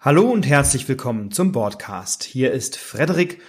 Hallo und herzlich willkommen zum Podcast. Hier ist Frederik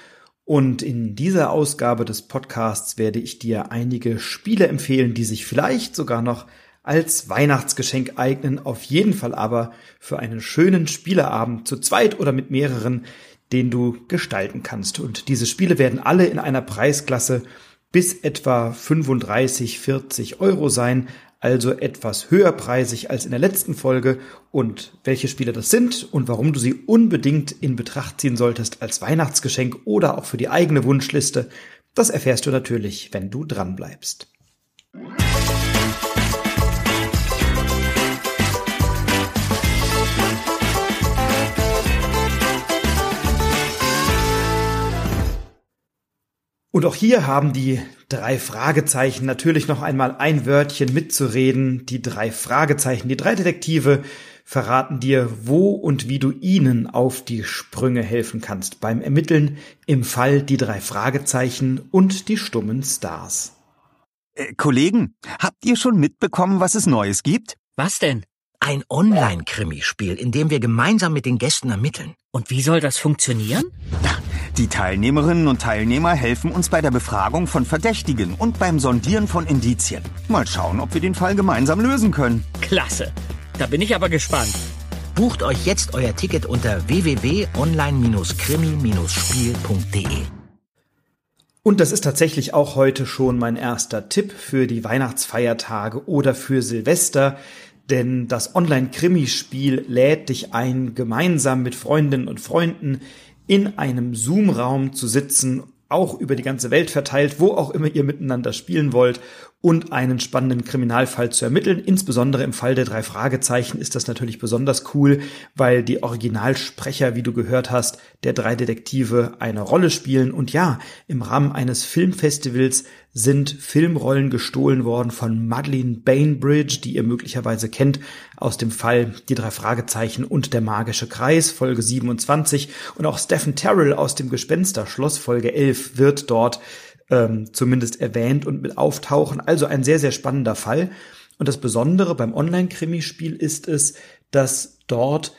und in dieser Ausgabe des Podcasts werde ich dir einige Spiele empfehlen, die sich vielleicht sogar noch als Weihnachtsgeschenk eignen, auf jeden Fall aber für einen schönen Spieleabend zu zweit oder mit mehreren, den du gestalten kannst. Und diese Spiele werden alle in einer Preisklasse bis etwa 35, 40 Euro sein, also etwas höherpreisig als in der letzten Folge und welche Spiele das sind und warum du sie unbedingt in Betracht ziehen solltest als Weihnachtsgeschenk oder auch für die eigene Wunschliste, das erfährst du natürlich, wenn du dran bleibst. Und auch hier haben die drei Fragezeichen natürlich noch einmal ein Wörtchen mitzureden. Die drei Fragezeichen, die drei Detektive verraten dir, wo und wie du ihnen auf die Sprünge helfen kannst beim Ermitteln im Fall die drei Fragezeichen und die stummen Stars. Äh, Kollegen, habt ihr schon mitbekommen, was es Neues gibt? Was denn? Ein Online-Krimispiel, in dem wir gemeinsam mit den Gästen ermitteln. Und wie soll das funktionieren? Na, die Teilnehmerinnen und Teilnehmer helfen uns bei der Befragung von Verdächtigen und beim Sondieren von Indizien. Mal schauen, ob wir den Fall gemeinsam lösen können. Klasse. Da bin ich aber gespannt. Bucht euch jetzt euer Ticket unter www.online-krimi-spiel.de. Und das ist tatsächlich auch heute schon mein erster Tipp für die Weihnachtsfeiertage oder für Silvester denn das Online-Krimispiel lädt dich ein, gemeinsam mit Freundinnen und Freunden in einem Zoom-Raum zu sitzen, auch über die ganze Welt verteilt, wo auch immer ihr miteinander spielen wollt und einen spannenden Kriminalfall zu ermitteln. Insbesondere im Fall der drei Fragezeichen ist das natürlich besonders cool, weil die Originalsprecher, wie du gehört hast, der drei Detektive eine Rolle spielen. Und ja, im Rahmen eines Filmfestivals sind Filmrollen gestohlen worden von Madeleine Bainbridge, die ihr möglicherweise kennt aus dem Fall Die drei Fragezeichen und der magische Kreis, Folge 27. Und auch Stephen Terrell aus dem Gespensterschloss, Folge 11, wird dort ähm, zumindest erwähnt und mit auftauchen. Also ein sehr, sehr spannender Fall. Und das Besondere beim Online-Krimispiel ist es, dass dort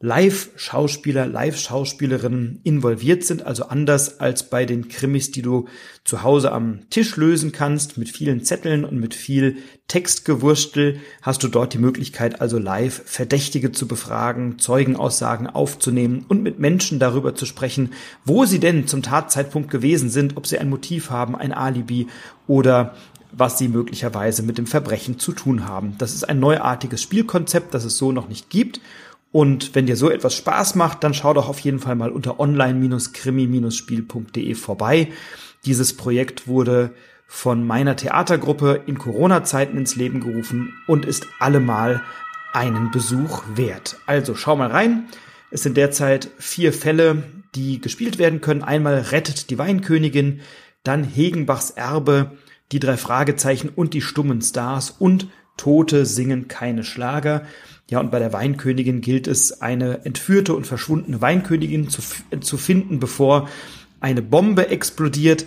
Live-Schauspieler, Live-Schauspielerinnen involviert sind, also anders als bei den Krimis, die du zu Hause am Tisch lösen kannst, mit vielen Zetteln und mit viel Textgewurstel, hast du dort die Möglichkeit, also live Verdächtige zu befragen, Zeugenaussagen aufzunehmen und mit Menschen darüber zu sprechen, wo sie denn zum Tatzeitpunkt gewesen sind, ob sie ein Motiv haben, ein Alibi oder was sie möglicherweise mit dem Verbrechen zu tun haben. Das ist ein neuartiges Spielkonzept, das es so noch nicht gibt und wenn dir so etwas Spaß macht, dann schau doch auf jeden Fall mal unter online-krimi-spiel.de vorbei. Dieses Projekt wurde von meiner Theatergruppe in Corona-Zeiten ins Leben gerufen und ist allemal einen Besuch wert. Also schau mal rein. Es sind derzeit vier Fälle, die gespielt werden können. Einmal Rettet die Weinkönigin, dann Hegenbachs Erbe, die drei Fragezeichen und die stummen Stars und Tote singen keine Schlager. Ja, und bei der Weinkönigin gilt es, eine entführte und verschwundene Weinkönigin zu, zu finden, bevor eine Bombe explodiert.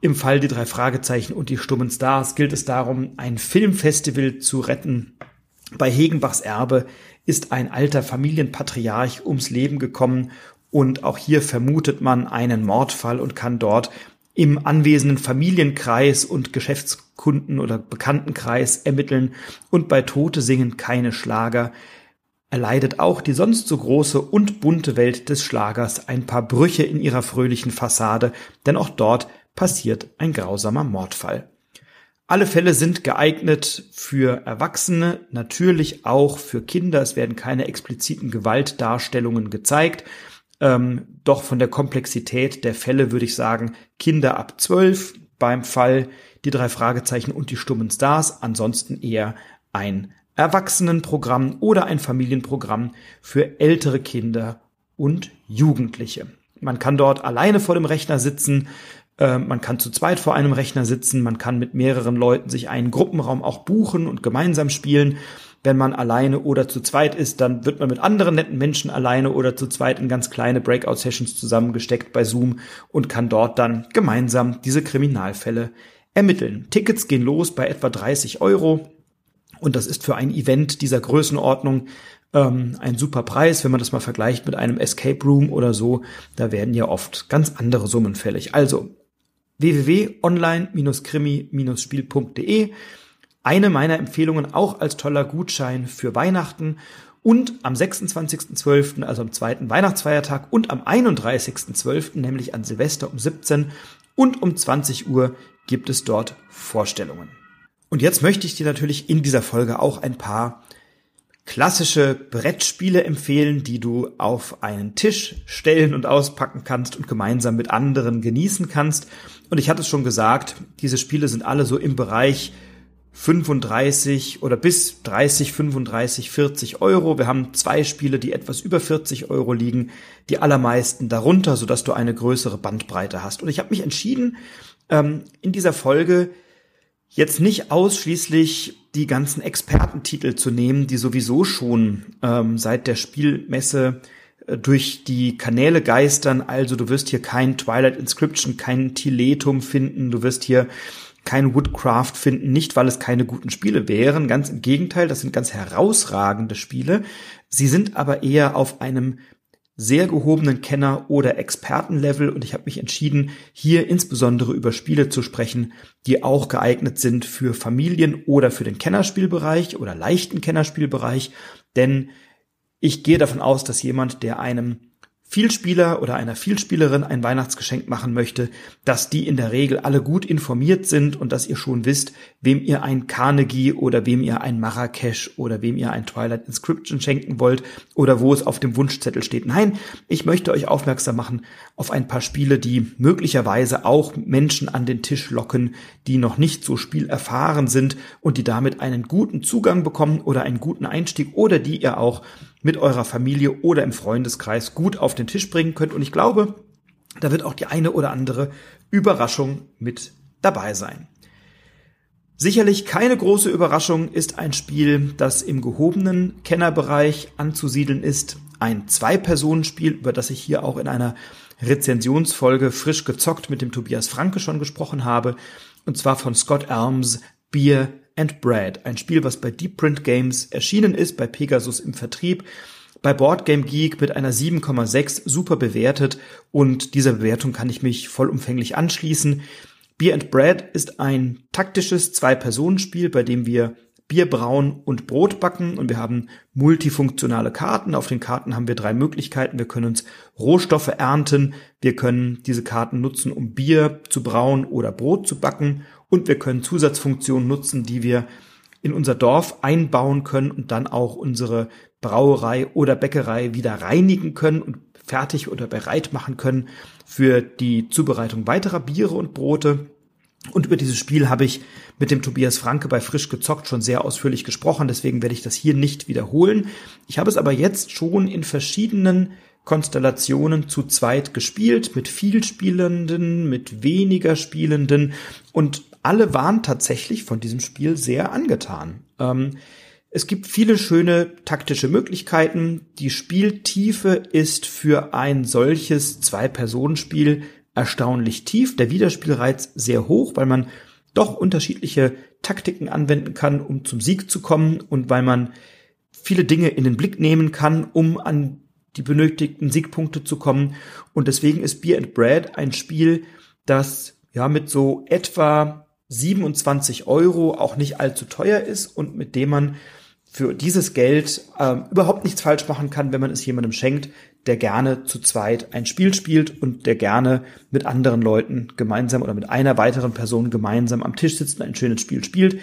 Im Fall die drei Fragezeichen und die stummen Stars gilt es darum, ein Filmfestival zu retten. Bei Hegenbachs Erbe ist ein alter Familienpatriarch ums Leben gekommen und auch hier vermutet man einen Mordfall und kann dort im anwesenden Familienkreis und Geschäftskunden oder Bekanntenkreis ermitteln und bei Tote singen keine Schlager erleidet auch die sonst so große und bunte Welt des Schlagers ein paar Brüche in ihrer fröhlichen Fassade, denn auch dort passiert ein grausamer Mordfall. Alle Fälle sind geeignet für Erwachsene, natürlich auch für Kinder. Es werden keine expliziten Gewaltdarstellungen gezeigt. Ähm, doch von der Komplexität der Fälle würde ich sagen, Kinder ab zwölf beim Fall die drei Fragezeichen und die stummen Stars, ansonsten eher ein Erwachsenenprogramm oder ein Familienprogramm für ältere Kinder und Jugendliche. Man kann dort alleine vor dem Rechner sitzen, äh, man kann zu zweit vor einem Rechner sitzen, man kann mit mehreren Leuten sich einen Gruppenraum auch buchen und gemeinsam spielen. Wenn man alleine oder zu zweit ist, dann wird man mit anderen netten Menschen alleine oder zu zweit in ganz kleine Breakout-Sessions zusammengesteckt bei Zoom und kann dort dann gemeinsam diese Kriminalfälle ermitteln. Tickets gehen los bei etwa 30 Euro und das ist für ein Event dieser Größenordnung ähm, ein super Preis, wenn man das mal vergleicht mit einem Escape Room oder so. Da werden ja oft ganz andere Summen fällig. Also www.online-krimi-spiel.de. Eine meiner Empfehlungen auch als toller Gutschein für Weihnachten und am 26.12., also am zweiten Weihnachtsfeiertag und am 31.12., nämlich an Silvester um 17 und um 20 Uhr gibt es dort Vorstellungen. Und jetzt möchte ich dir natürlich in dieser Folge auch ein paar klassische Brettspiele empfehlen, die du auf einen Tisch stellen und auspacken kannst und gemeinsam mit anderen genießen kannst. Und ich hatte es schon gesagt, diese Spiele sind alle so im Bereich 35 oder bis 30, 35, 40 Euro. Wir haben zwei Spiele, die etwas über 40 Euro liegen, die allermeisten darunter, sodass du eine größere Bandbreite hast. Und ich habe mich entschieden, ähm, in dieser Folge jetzt nicht ausschließlich die ganzen Expertentitel zu nehmen, die sowieso schon ähm, seit der Spielmesse äh, durch die Kanäle geistern. Also du wirst hier kein Twilight Inscription, kein Tiletum finden, du wirst hier kein Woodcraft finden, nicht weil es keine guten Spiele wären, ganz im Gegenteil, das sind ganz herausragende Spiele. Sie sind aber eher auf einem sehr gehobenen Kenner- oder Expertenlevel. Und ich habe mich entschieden, hier insbesondere über Spiele zu sprechen, die auch geeignet sind für Familien oder für den Kennerspielbereich oder leichten Kennerspielbereich, denn ich gehe davon aus, dass jemand, der einem Vielspieler oder einer Vielspielerin ein Weihnachtsgeschenk machen möchte, dass die in der Regel alle gut informiert sind und dass ihr schon wisst, wem ihr ein Carnegie oder wem ihr ein Marrakesch oder wem ihr ein Twilight Inscription schenken wollt oder wo es auf dem Wunschzettel steht. Nein, ich möchte euch aufmerksam machen auf ein paar Spiele, die möglicherweise auch Menschen an den Tisch locken, die noch nicht so spielerfahren sind und die damit einen guten Zugang bekommen oder einen guten Einstieg oder die ihr auch mit eurer Familie oder im Freundeskreis gut auf den Tisch bringen könnt. Und ich glaube, da wird auch die eine oder andere Überraschung mit dabei sein. Sicherlich keine große Überraschung ist ein Spiel, das im gehobenen Kennerbereich anzusiedeln ist. Ein Zwei-Personen-Spiel, über das ich hier auch in einer Rezensionsfolge frisch gezockt mit dem Tobias Franke schon gesprochen habe. Und zwar von Scott Elms Beer and Bread, ein Spiel, was bei Deep Print Games erschienen ist, bei Pegasus im Vertrieb, bei Boardgame Geek mit einer 7,6 super bewertet und dieser Bewertung kann ich mich vollumfänglich anschließen. Beer and Bread ist ein taktisches Zwei-Personen-Spiel, bei dem wir Bier brauen und Brot backen und wir haben multifunktionale Karten. Auf den Karten haben wir drei Möglichkeiten. Wir können uns Rohstoffe ernten, wir können diese Karten nutzen, um Bier zu brauen oder Brot zu backen und wir können Zusatzfunktionen nutzen, die wir in unser Dorf einbauen können und dann auch unsere Brauerei oder Bäckerei wieder reinigen können und fertig oder bereit machen können für die Zubereitung weiterer Biere und Brote. Und über dieses Spiel habe ich mit dem Tobias Franke bei Frisch gezockt schon sehr ausführlich gesprochen, deswegen werde ich das hier nicht wiederholen. Ich habe es aber jetzt schon in verschiedenen Konstellationen zu zweit gespielt, mit viel Spielenden, mit weniger Spielenden und alle waren tatsächlich von diesem Spiel sehr angetan. Ähm, es gibt viele schöne taktische Möglichkeiten. Die Spieltiefe ist für ein solches Zwei-Personen-Spiel erstaunlich tief. Der Wiederspielreiz sehr hoch, weil man doch unterschiedliche Taktiken anwenden kann, um zum Sieg zu kommen und weil man viele Dinge in den Blick nehmen kann, um an die benötigten Siegpunkte zu kommen. Und deswegen ist Beer and Bread ein Spiel, das ja mit so etwa 27 Euro auch nicht allzu teuer ist und mit dem man für dieses Geld äh, überhaupt nichts falsch machen kann, wenn man es jemandem schenkt, der gerne zu zweit ein Spiel spielt und der gerne mit anderen Leuten gemeinsam oder mit einer weiteren Person gemeinsam am Tisch sitzt und ein schönes Spiel spielt.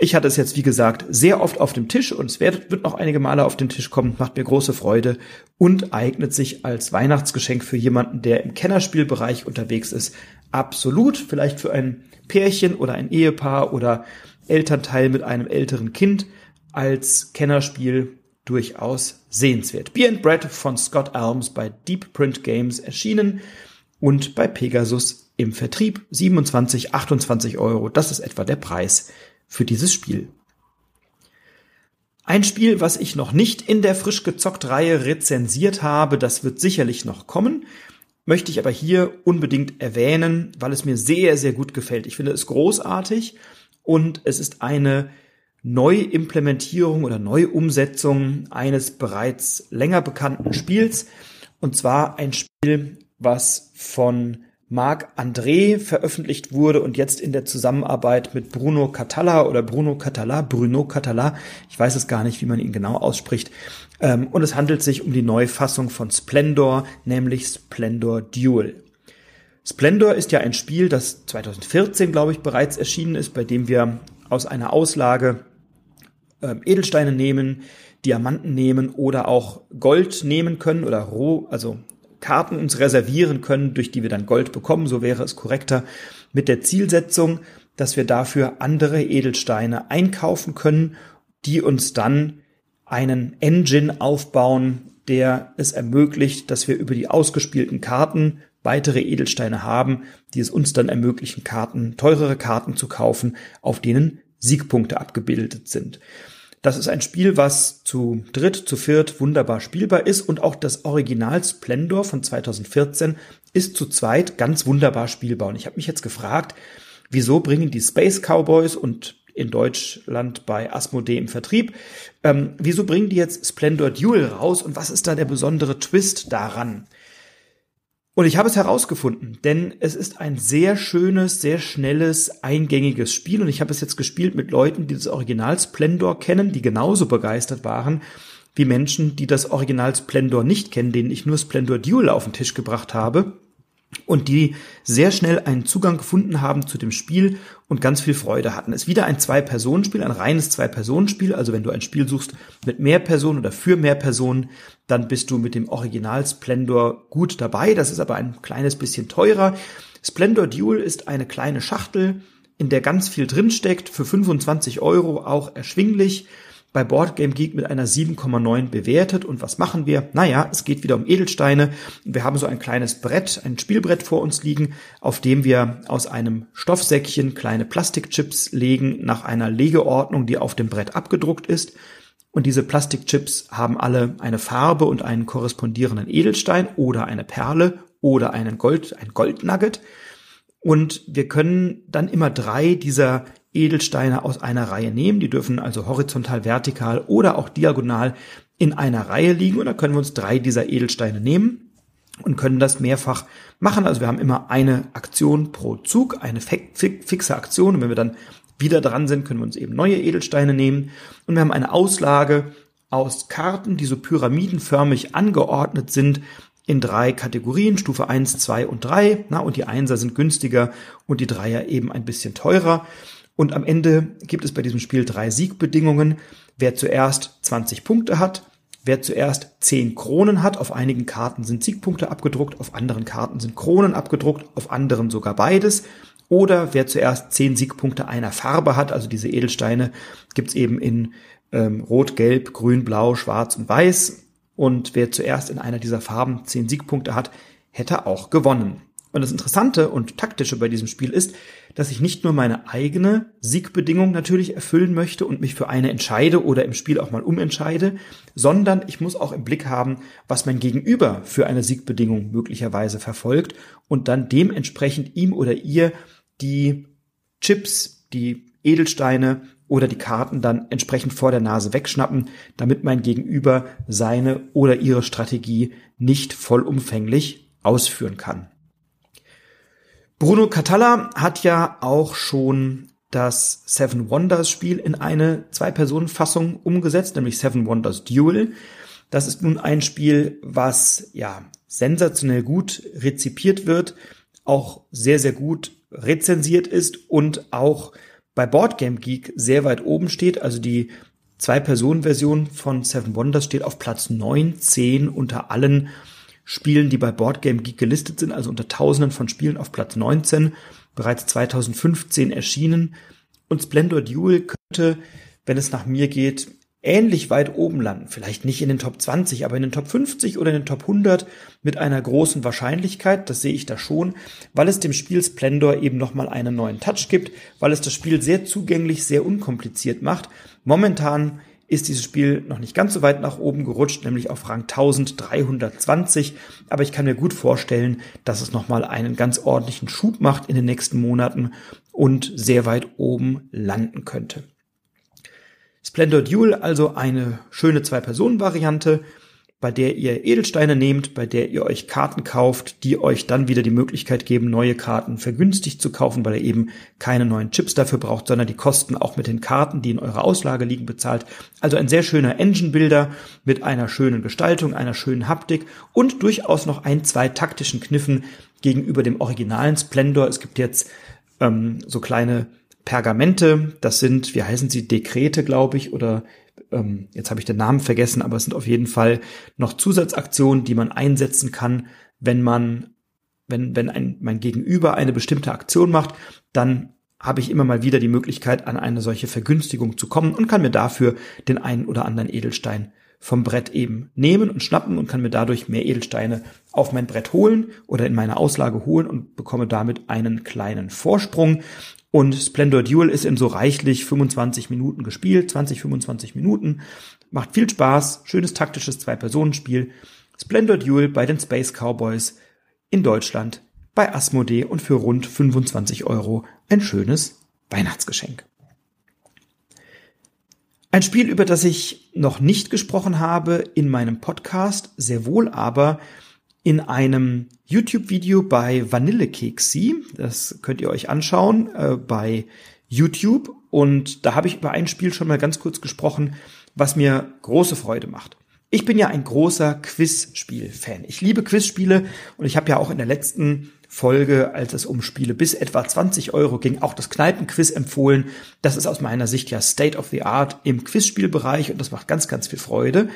Ich hatte es jetzt, wie gesagt, sehr oft auf dem Tisch und es wird, wird noch einige Male auf den Tisch kommen, macht mir große Freude und eignet sich als Weihnachtsgeschenk für jemanden, der im Kennerspielbereich unterwegs ist. Absolut, vielleicht für ein Pärchen oder ein Ehepaar oder Elternteil mit einem älteren Kind als Kennerspiel durchaus sehenswert. Beer and Bread von Scott Alms bei Deep Print Games erschienen und bei Pegasus im Vertrieb 27, 28 Euro. Das ist etwa der Preis für dieses Spiel. Ein Spiel, was ich noch nicht in der frisch gezockt Reihe rezensiert habe, das wird sicherlich noch kommen möchte ich aber hier unbedingt erwähnen, weil es mir sehr, sehr gut gefällt. Ich finde es großartig und es ist eine Neuimplementierung oder Neuumsetzung eines bereits länger bekannten Spiels. Und zwar ein Spiel, was von Marc André veröffentlicht wurde und jetzt in der Zusammenarbeit mit Bruno Catala oder Bruno Catala, Bruno Catala, ich weiß es gar nicht, wie man ihn genau ausspricht. Ähm, und es handelt sich um die Neufassung von Splendor, nämlich Splendor Duel. Splendor ist ja ein Spiel, das 2014, glaube ich, bereits erschienen ist, bei dem wir aus einer Auslage äh, Edelsteine nehmen, Diamanten nehmen oder auch Gold nehmen können oder roh, also Karten uns reservieren können, durch die wir dann Gold bekommen, so wäre es korrekter, mit der Zielsetzung, dass wir dafür andere Edelsteine einkaufen können, die uns dann einen Engine aufbauen, der es ermöglicht, dass wir über die ausgespielten Karten weitere Edelsteine haben, die es uns dann ermöglichen, Karten, teurere Karten zu kaufen, auf denen Siegpunkte abgebildet sind. Das ist ein Spiel, was zu dritt, zu viert wunderbar spielbar ist und auch das Original Splendor von 2014 ist zu zweit ganz wunderbar spielbar. Und ich habe mich jetzt gefragt, wieso bringen die Space Cowboys und in Deutschland bei Asmodee im Vertrieb. Ähm, wieso bringen die jetzt Splendor Duel raus und was ist da der besondere Twist daran? Und ich habe es herausgefunden, denn es ist ein sehr schönes, sehr schnelles, eingängiges Spiel und ich habe es jetzt gespielt mit Leuten, die das Original Splendor kennen, die genauso begeistert waren wie Menschen, die das Original Splendor nicht kennen, denen ich nur Splendor Duel auf den Tisch gebracht habe und die sehr schnell einen Zugang gefunden haben zu dem Spiel und ganz viel Freude hatten. Es ist wieder ein Zwei-Personen-Spiel, ein reines Zwei-Personen-Spiel. Also wenn du ein Spiel suchst mit mehr Personen oder für mehr Personen, dann bist du mit dem Original Splendor gut dabei. Das ist aber ein kleines bisschen teurer. Splendor Duel ist eine kleine Schachtel, in der ganz viel drinsteckt, für 25 Euro auch erschwinglich bei Boardgame Geek mit einer 7,9 bewertet. Und was machen wir? Naja, es geht wieder um Edelsteine. Wir haben so ein kleines Brett, ein Spielbrett vor uns liegen, auf dem wir aus einem Stoffsäckchen kleine Plastikchips legen, nach einer Legeordnung, die auf dem Brett abgedruckt ist. Und diese Plastikchips haben alle eine Farbe und einen korrespondierenden Edelstein oder eine Perle oder einen Gold, ein Goldnugget. Und wir können dann immer drei dieser Edelsteine aus einer Reihe nehmen. Die dürfen also horizontal, vertikal oder auch diagonal in einer Reihe liegen. Und da können wir uns drei dieser Edelsteine nehmen und können das mehrfach machen. Also wir haben immer eine Aktion pro Zug, eine fixe Aktion. Und wenn wir dann wieder dran sind, können wir uns eben neue Edelsteine nehmen. Und wir haben eine Auslage aus Karten, die so pyramidenförmig angeordnet sind in drei Kategorien, Stufe 1, 2 und 3. Na, und die Einser sind günstiger und die Dreier eben ein bisschen teurer. Und am Ende gibt es bei diesem Spiel drei Siegbedingungen. Wer zuerst 20 Punkte hat, wer zuerst 10 Kronen hat, auf einigen Karten sind Siegpunkte abgedruckt, auf anderen Karten sind Kronen abgedruckt, auf anderen sogar beides. Oder wer zuerst 10 Siegpunkte einer Farbe hat, also diese Edelsteine gibt's eben in ähm, Rot, Gelb, Grün, Blau, Schwarz und Weiß. Und wer zuerst in einer dieser Farben 10 Siegpunkte hat, hätte auch gewonnen. Und das Interessante und Taktische bei diesem Spiel ist, dass ich nicht nur meine eigene Siegbedingung natürlich erfüllen möchte und mich für eine entscheide oder im Spiel auch mal umentscheide, sondern ich muss auch im Blick haben, was mein Gegenüber für eine Siegbedingung möglicherweise verfolgt und dann dementsprechend ihm oder ihr die Chips, die Edelsteine oder die Karten dann entsprechend vor der Nase wegschnappen, damit mein Gegenüber seine oder ihre Strategie nicht vollumfänglich ausführen kann. Bruno Catalla hat ja auch schon das Seven Wonders Spiel in eine Zwei-Personen-Fassung umgesetzt, nämlich Seven Wonders Duel. Das ist nun ein Spiel, was ja sensationell gut rezipiert wird, auch sehr, sehr gut rezensiert ist und auch bei Boardgame Geek sehr weit oben steht. Also die Zwei-Personen-Version von Seven Wonders steht auf Platz 19 unter allen Spielen, die bei Boardgame Geek gelistet sind, also unter Tausenden von Spielen auf Platz 19, bereits 2015 erschienen. Und Splendor Duel könnte, wenn es nach mir geht, ähnlich weit oben landen. Vielleicht nicht in den Top 20, aber in den Top 50 oder in den Top 100 mit einer großen Wahrscheinlichkeit. Das sehe ich da schon, weil es dem Spiel Splendor eben nochmal einen neuen Touch gibt, weil es das Spiel sehr zugänglich, sehr unkompliziert macht. Momentan ist dieses Spiel noch nicht ganz so weit nach oben gerutscht, nämlich auf Rang 1320. Aber ich kann mir gut vorstellen, dass es nochmal einen ganz ordentlichen Schub macht in den nächsten Monaten und sehr weit oben landen könnte. Splendor Duel also eine schöne Zwei-Personen-Variante, bei der ihr Edelsteine nehmt, bei der ihr euch Karten kauft, die euch dann wieder die Möglichkeit geben, neue Karten vergünstigt zu kaufen, weil ihr eben keine neuen Chips dafür braucht, sondern die Kosten auch mit den Karten, die in eurer Auslage liegen, bezahlt. Also ein sehr schöner Engine-Builder mit einer schönen Gestaltung, einer schönen Haptik und durchaus noch ein, zwei taktischen Kniffen gegenüber dem originalen Splendor. Es gibt jetzt ähm, so kleine Pergamente, das sind, wie heißen sie, Dekrete, glaube ich, oder ähm, jetzt habe ich den Namen vergessen, aber es sind auf jeden Fall noch Zusatzaktionen, die man einsetzen kann, wenn man, wenn, wenn ein, mein Gegenüber eine bestimmte Aktion macht, dann habe ich immer mal wieder die Möglichkeit, an eine solche Vergünstigung zu kommen und kann mir dafür den einen oder anderen Edelstein vom Brett eben nehmen und schnappen und kann mir dadurch mehr Edelsteine auf mein Brett holen oder in meine Auslage holen und bekomme damit einen kleinen Vorsprung. Und Splendor Duel ist in so reichlich 25 Minuten gespielt, 20, 25 Minuten. Macht viel Spaß, schönes taktisches Zwei-Personen-Spiel. Splendor Duel bei den Space Cowboys in Deutschland bei Asmodee und für rund 25 Euro ein schönes Weihnachtsgeschenk. Ein Spiel, über das ich noch nicht gesprochen habe in meinem Podcast, sehr wohl aber in einem YouTube-Video bei Vanillekeksi. Das könnt ihr euch anschauen äh, bei YouTube. Und da habe ich über ein Spiel schon mal ganz kurz gesprochen, was mir große Freude macht. Ich bin ja ein großer Quizspiel-Fan. Ich liebe Quizspiele und ich habe ja auch in der letzten Folge, als es um Spiele bis etwa 20 Euro ging, auch das Kneipenquiz empfohlen. Das ist aus meiner Sicht ja State of the Art im Quizspielbereich und das macht ganz, ganz viel Freude.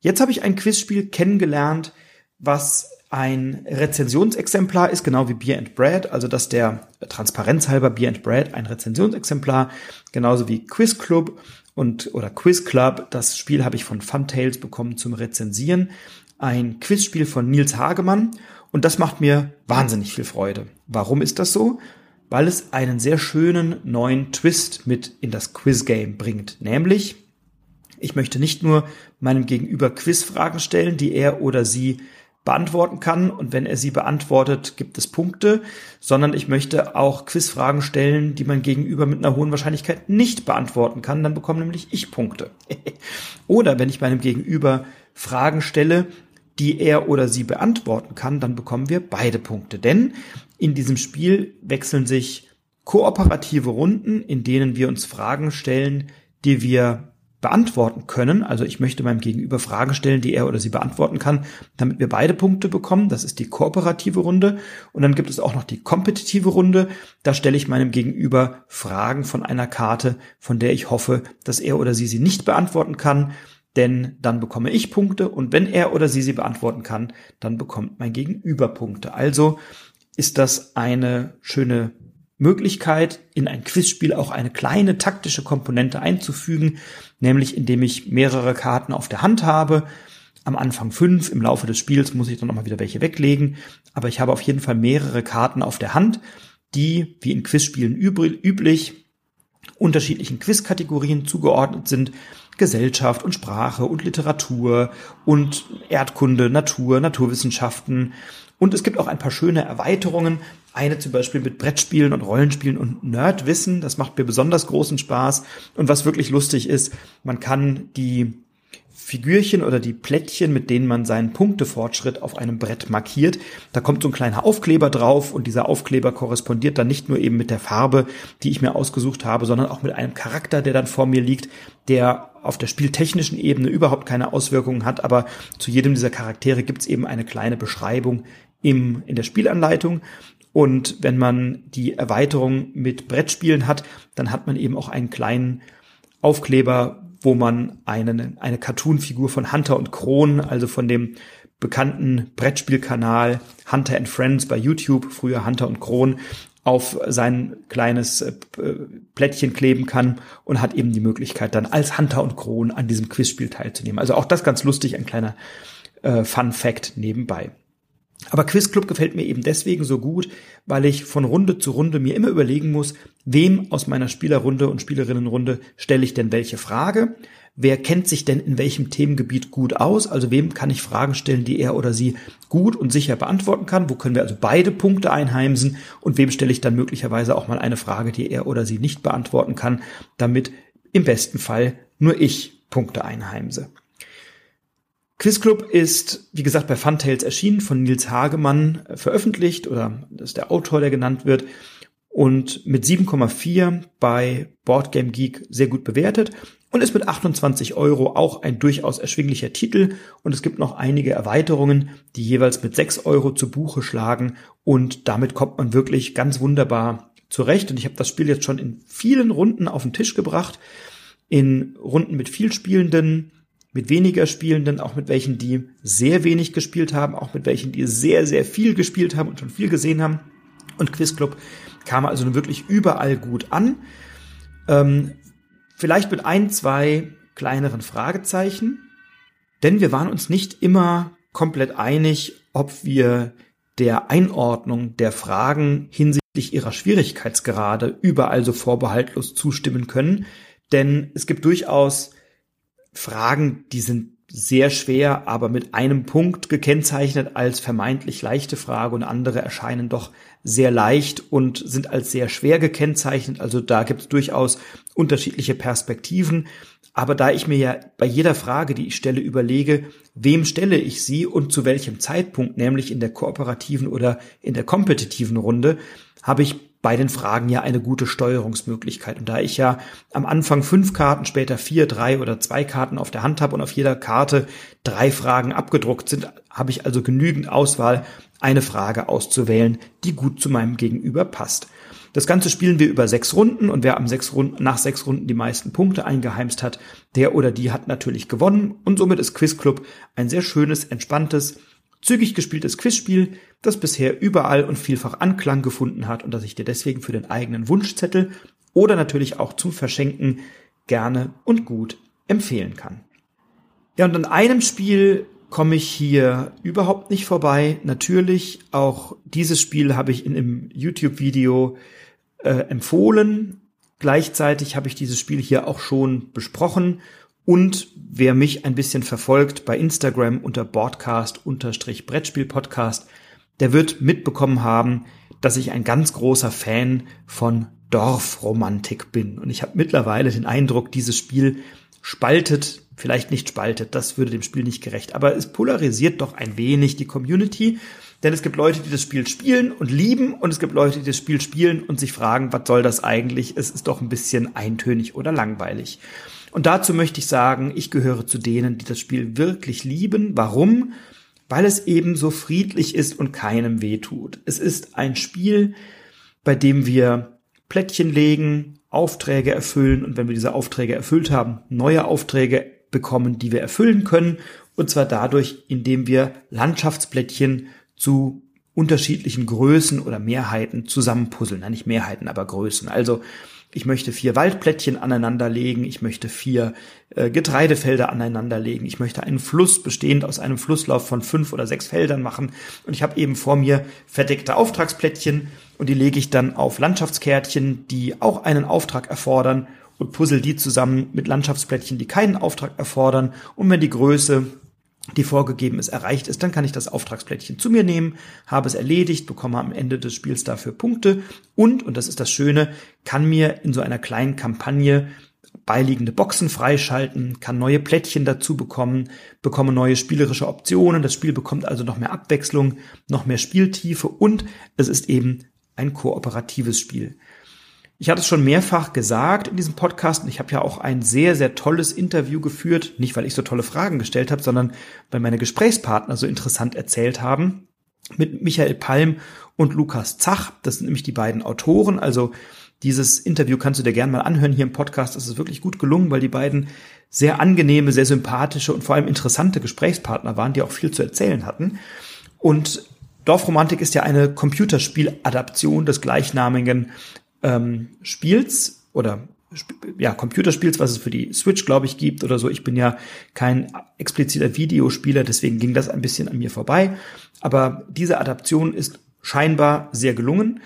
Jetzt habe ich ein Quizspiel kennengelernt, was ein Rezensionsexemplar ist, genau wie Beer and Bread, also dass der Transparenz halber Beer and Bread ein Rezensionsexemplar, genauso wie Quiz Club und oder Quiz Club, das Spiel habe ich von Funtails bekommen zum Rezensieren, ein Quizspiel von Nils Hagemann und das macht mir wahnsinnig viel Freude. Warum ist das so? Weil es einen sehr schönen neuen Twist mit in das Quiz-Game bringt, nämlich ich möchte nicht nur meinem Gegenüber Quizfragen stellen, die er oder sie beantworten kann und wenn er sie beantwortet, gibt es Punkte, sondern ich möchte auch Quizfragen stellen, die mein Gegenüber mit einer hohen Wahrscheinlichkeit nicht beantworten kann, dann bekomme nämlich ich Punkte. oder wenn ich meinem Gegenüber Fragen stelle, die er oder sie beantworten kann, dann bekommen wir beide Punkte. Denn in diesem Spiel wechseln sich kooperative Runden, in denen wir uns Fragen stellen, die wir beantworten können. Also ich möchte meinem Gegenüber Fragen stellen, die er oder sie beantworten kann, damit wir beide Punkte bekommen. Das ist die kooperative Runde. Und dann gibt es auch noch die kompetitive Runde. Da stelle ich meinem Gegenüber Fragen von einer Karte, von der ich hoffe, dass er oder sie sie nicht beantworten kann. Denn dann bekomme ich Punkte und wenn er oder sie sie beantworten kann, dann bekommt mein Gegenüber Punkte. Also ist das eine schöne Möglichkeit, in ein Quizspiel auch eine kleine taktische Komponente einzufügen, nämlich indem ich mehrere Karten auf der Hand habe. Am Anfang fünf, im Laufe des Spiels muss ich dann nochmal wieder welche weglegen, aber ich habe auf jeden Fall mehrere Karten auf der Hand, die, wie in Quizspielen üblich, unterschiedlichen Quizkategorien zugeordnet sind. Gesellschaft und Sprache und Literatur und Erdkunde, Natur, Naturwissenschaften. Und es gibt auch ein paar schöne Erweiterungen, eine zum Beispiel mit Brettspielen und Rollenspielen und Nerdwissen. Das macht mir besonders großen Spaß. Und was wirklich lustig ist, man kann die Figürchen oder die Plättchen, mit denen man seinen Punktefortschritt auf einem Brett markiert. Da kommt so ein kleiner Aufkleber drauf und dieser Aufkleber korrespondiert dann nicht nur eben mit der Farbe, die ich mir ausgesucht habe, sondern auch mit einem Charakter, der dann vor mir liegt, der auf der spieltechnischen Ebene überhaupt keine Auswirkungen hat, aber zu jedem dieser Charaktere gibt es eben eine kleine Beschreibung im, in der Spielanleitung und wenn man die Erweiterung mit Brettspielen hat, dann hat man eben auch einen kleinen Aufkleber, wo man einen, eine Cartoon-Figur von Hunter und Kron, also von dem bekannten Brettspielkanal Hunter and Friends bei YouTube, früher Hunter und Kron, auf sein kleines äh, Plättchen kleben kann und hat eben die Möglichkeit dann als Hunter und Kron an diesem Quizspiel teilzunehmen. Also auch das ganz lustig, ein kleiner äh, Fun Fact nebenbei. Aber Quizclub gefällt mir eben deswegen so gut, weil ich von Runde zu Runde mir immer überlegen muss, wem aus meiner Spielerrunde und Spielerinnenrunde stelle ich denn welche Frage? Wer kennt sich denn in welchem Themengebiet gut aus? Also wem kann ich Fragen stellen, die er oder sie gut und sicher beantworten kann? Wo können wir also beide Punkte einheimsen? Und wem stelle ich dann möglicherweise auch mal eine Frage, die er oder sie nicht beantworten kann, damit im besten Fall nur ich Punkte einheimse. Quizclub ist, wie gesagt, bei Funtails erschienen, von Nils Hagemann äh, veröffentlicht oder das ist der Autor, der genannt wird und mit 7,4 bei Boardgame Geek sehr gut bewertet und ist mit 28 Euro auch ein durchaus erschwinglicher Titel. Und es gibt noch einige Erweiterungen, die jeweils mit 6 Euro zu Buche schlagen. Und damit kommt man wirklich ganz wunderbar zurecht. Und ich habe das Spiel jetzt schon in vielen Runden auf den Tisch gebracht, in Runden mit viel Spielenden, mit weniger Spielenden, auch mit welchen, die sehr wenig gespielt haben, auch mit welchen, die sehr, sehr viel gespielt haben und schon viel gesehen haben. Und Quizclub kam also nun wirklich überall gut an. Ähm, vielleicht mit ein, zwei kleineren Fragezeichen, denn wir waren uns nicht immer komplett einig, ob wir der Einordnung der Fragen hinsichtlich ihrer Schwierigkeitsgrade überall so vorbehaltlos zustimmen können. Denn es gibt durchaus Fragen, die sind sehr schwer, aber mit einem Punkt gekennzeichnet als vermeintlich leichte Frage und andere erscheinen doch sehr leicht und sind als sehr schwer gekennzeichnet. Also da gibt es durchaus unterschiedliche Perspektiven. Aber da ich mir ja bei jeder Frage, die ich stelle, überlege, wem stelle ich sie und zu welchem Zeitpunkt, nämlich in der kooperativen oder in der kompetitiven Runde, habe ich bei den Fragen ja eine gute Steuerungsmöglichkeit. Und da ich ja am Anfang fünf Karten, später vier, drei oder zwei Karten auf der Hand habe und auf jeder Karte drei Fragen abgedruckt sind, habe ich also genügend Auswahl, eine Frage auszuwählen, die gut zu meinem Gegenüber passt. Das Ganze spielen wir über sechs Runden und wer am sechs Runden, nach sechs Runden die meisten Punkte eingeheimst hat, der oder die hat natürlich gewonnen und somit ist Quiz Club ein sehr schönes, entspanntes, zügig gespieltes Quizspiel, das bisher überall und vielfach Anklang gefunden hat und das ich dir deswegen für den eigenen Wunschzettel oder natürlich auch zum Verschenken gerne und gut empfehlen kann. Ja, und an einem Spiel komme ich hier überhaupt nicht vorbei. Natürlich, auch dieses Spiel habe ich in einem YouTube-Video äh, empfohlen. Gleichzeitig habe ich dieses Spiel hier auch schon besprochen und wer mich ein bisschen verfolgt bei Instagram unter Broadcast-Brettspiel-Podcast, der wird mitbekommen haben, dass ich ein ganz großer Fan von Dorfromantik bin. Und ich habe mittlerweile den Eindruck, dieses Spiel spaltet, vielleicht nicht spaltet, das würde dem Spiel nicht gerecht, aber es polarisiert doch ein wenig die Community. Denn es gibt Leute, die das Spiel spielen und lieben und es gibt Leute, die das Spiel spielen und sich fragen, was soll das eigentlich? Es ist doch ein bisschen eintönig oder langweilig. Und dazu möchte ich sagen, ich gehöre zu denen, die das Spiel wirklich lieben. Warum? Weil es eben so friedlich ist und keinem wehtut. Es ist ein Spiel, bei dem wir Plättchen legen, Aufträge erfüllen und wenn wir diese Aufträge erfüllt haben, neue Aufträge bekommen, die wir erfüllen können. Und zwar dadurch, indem wir Landschaftsplättchen zu unterschiedlichen Größen oder Mehrheiten zusammenpuzzeln. Nicht Mehrheiten, aber Größen. Also ich möchte vier Waldplättchen aneinanderlegen, ich möchte vier äh, Getreidefelder aneinanderlegen, ich möchte einen Fluss bestehend aus einem Flusslauf von fünf oder sechs Feldern machen. Und ich habe eben vor mir verdeckte Auftragsplättchen und die lege ich dann auf Landschaftskärtchen, die auch einen Auftrag erfordern und puzzle die zusammen mit Landschaftsplättchen, die keinen Auftrag erfordern. Und wenn die Größe die vorgegeben ist, erreicht ist, dann kann ich das Auftragsplättchen zu mir nehmen, habe es erledigt, bekomme am Ende des Spiels dafür Punkte und, und das ist das Schöne, kann mir in so einer kleinen Kampagne beiliegende Boxen freischalten, kann neue Plättchen dazu bekommen, bekomme neue spielerische Optionen, das Spiel bekommt also noch mehr Abwechslung, noch mehr Spieltiefe und es ist eben ein kooperatives Spiel. Ich hatte es schon mehrfach gesagt in diesem Podcast und ich habe ja auch ein sehr, sehr tolles Interview geführt, nicht weil ich so tolle Fragen gestellt habe, sondern weil meine Gesprächspartner so interessant erzählt haben, mit Michael Palm und Lukas Zach. Das sind nämlich die beiden Autoren. Also dieses Interview kannst du dir gerne mal anhören hier im Podcast. Das ist wirklich gut gelungen, weil die beiden sehr angenehme, sehr sympathische und vor allem interessante Gesprächspartner waren, die auch viel zu erzählen hatten. Und Dorfromantik ist ja eine Computerspieladaption des gleichnamigen ähm, Spiels oder ja, Computerspiels, was es für die Switch, glaube ich, gibt oder so. Ich bin ja kein expliziter Videospieler, deswegen ging das ein bisschen an mir vorbei. Aber diese Adaption ist scheinbar sehr gelungen.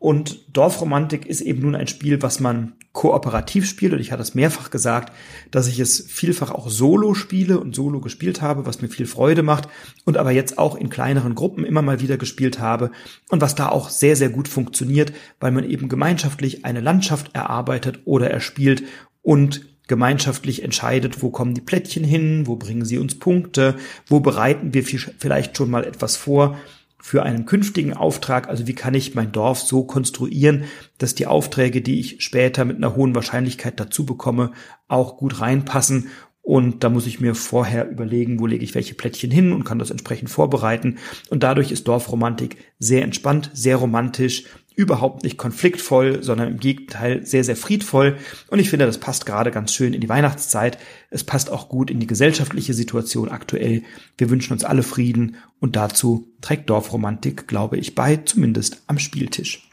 Und Dorfromantik ist eben nun ein Spiel, was man kooperativ spielt. Und ich hatte es mehrfach gesagt, dass ich es vielfach auch solo spiele und solo gespielt habe, was mir viel Freude macht. Und aber jetzt auch in kleineren Gruppen immer mal wieder gespielt habe. Und was da auch sehr, sehr gut funktioniert, weil man eben gemeinschaftlich eine Landschaft erarbeitet oder erspielt und gemeinschaftlich entscheidet, wo kommen die Plättchen hin, wo bringen sie uns Punkte, wo bereiten wir vielleicht schon mal etwas vor für einen künftigen Auftrag. Also wie kann ich mein Dorf so konstruieren, dass die Aufträge, die ich später mit einer hohen Wahrscheinlichkeit dazu bekomme, auch gut reinpassen und da muss ich mir vorher überlegen, wo lege ich welche Plättchen hin und kann das entsprechend vorbereiten. Und dadurch ist Dorfromantik sehr entspannt, sehr romantisch, überhaupt nicht konfliktvoll, sondern im Gegenteil sehr, sehr friedvoll. Und ich finde, das passt gerade ganz schön in die Weihnachtszeit. Es passt auch gut in die gesellschaftliche Situation aktuell. Wir wünschen uns alle Frieden und dazu trägt Dorfromantik, glaube ich, bei, zumindest am Spieltisch.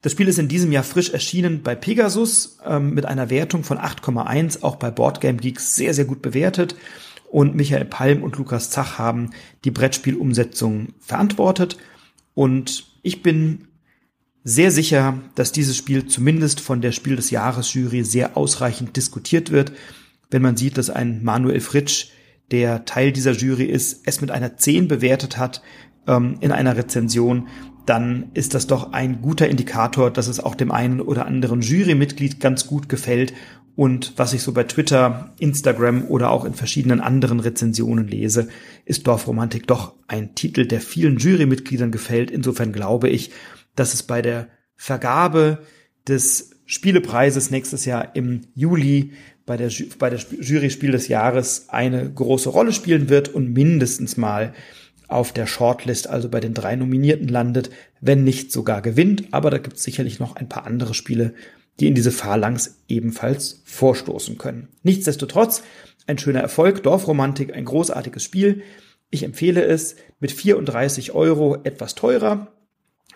Das Spiel ist in diesem Jahr frisch erschienen bei Pegasus ähm, mit einer Wertung von 8,1, auch bei Boardgame Geeks sehr, sehr gut bewertet. Und Michael Palm und Lukas Zach haben die Brettspielumsetzung verantwortet. Und ich bin sehr sicher, dass dieses Spiel zumindest von der Spiel des Jahres Jury sehr ausreichend diskutiert wird. Wenn man sieht, dass ein Manuel Fritsch, der Teil dieser Jury ist, es mit einer 10 bewertet hat ähm, in einer Rezension, dann ist das doch ein guter Indikator, dass es auch dem einen oder anderen Jurymitglied ganz gut gefällt. Und was ich so bei Twitter, Instagram oder auch in verschiedenen anderen Rezensionen lese, ist Dorfromantik doch ein Titel, der vielen Jurymitgliedern gefällt. Insofern glaube ich, dass es bei der Vergabe des Spielepreises nächstes Jahr im Juli bei der, bei der Jury-Spiel des Jahres eine große Rolle spielen wird und mindestens mal auf der Shortlist, also bei den drei Nominierten landet, wenn nicht sogar gewinnt. Aber da gibt es sicherlich noch ein paar andere Spiele, die in diese Phalanx ebenfalls vorstoßen können. Nichtsdestotrotz ein schöner Erfolg, Dorfromantik, ein großartiges Spiel. Ich empfehle es mit 34 Euro etwas teurer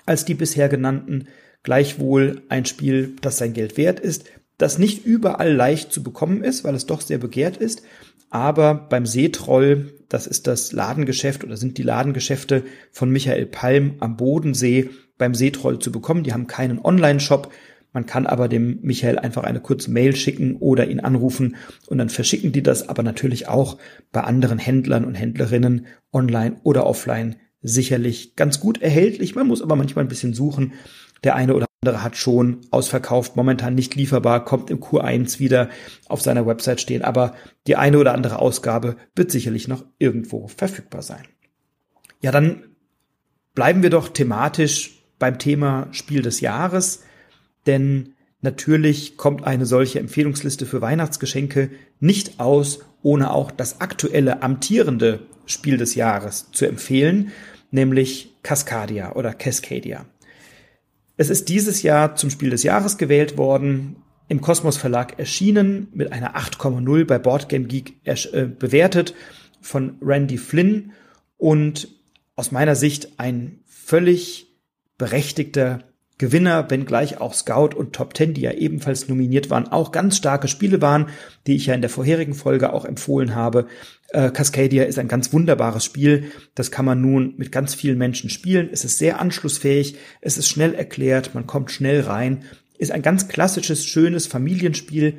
als die bisher genannten. Gleichwohl ein Spiel, das sein Geld wert ist, das nicht überall leicht zu bekommen ist, weil es doch sehr begehrt ist, aber beim Seetroll, das ist das Ladengeschäft oder sind die Ladengeschäfte von Michael Palm am Bodensee beim Seetroll zu bekommen. Die haben keinen Online-Shop. Man kann aber dem Michael einfach eine kurze Mail schicken oder ihn anrufen und dann verschicken die das aber natürlich auch bei anderen Händlern und Händlerinnen online oder offline sicherlich ganz gut erhältlich. Man muss aber manchmal ein bisschen suchen. Der eine oder andere hat schon ausverkauft, momentan nicht lieferbar, kommt im Q1 wieder auf seiner Website stehen, aber die eine oder andere Ausgabe wird sicherlich noch irgendwo verfügbar sein. Ja, dann bleiben wir doch thematisch beim Thema Spiel des Jahres, denn natürlich kommt eine solche Empfehlungsliste für Weihnachtsgeschenke nicht aus, ohne auch das aktuelle amtierende Spiel des Jahres zu empfehlen, nämlich Cascadia oder Cascadia. Es ist dieses Jahr zum Spiel des Jahres gewählt worden, im Kosmos Verlag erschienen, mit einer 8,0 bei Boardgame Geek äh, bewertet von Randy Flynn und aus meiner Sicht ein völlig berechtigter Gewinner, wenngleich auch Scout und Top Ten, die ja ebenfalls nominiert waren, auch ganz starke Spiele waren, die ich ja in der vorherigen Folge auch empfohlen habe. Äh, Cascadia ist ein ganz wunderbares Spiel. Das kann man nun mit ganz vielen Menschen spielen. Es ist sehr anschlussfähig. Es ist schnell erklärt. Man kommt schnell rein. Ist ein ganz klassisches, schönes Familienspiel,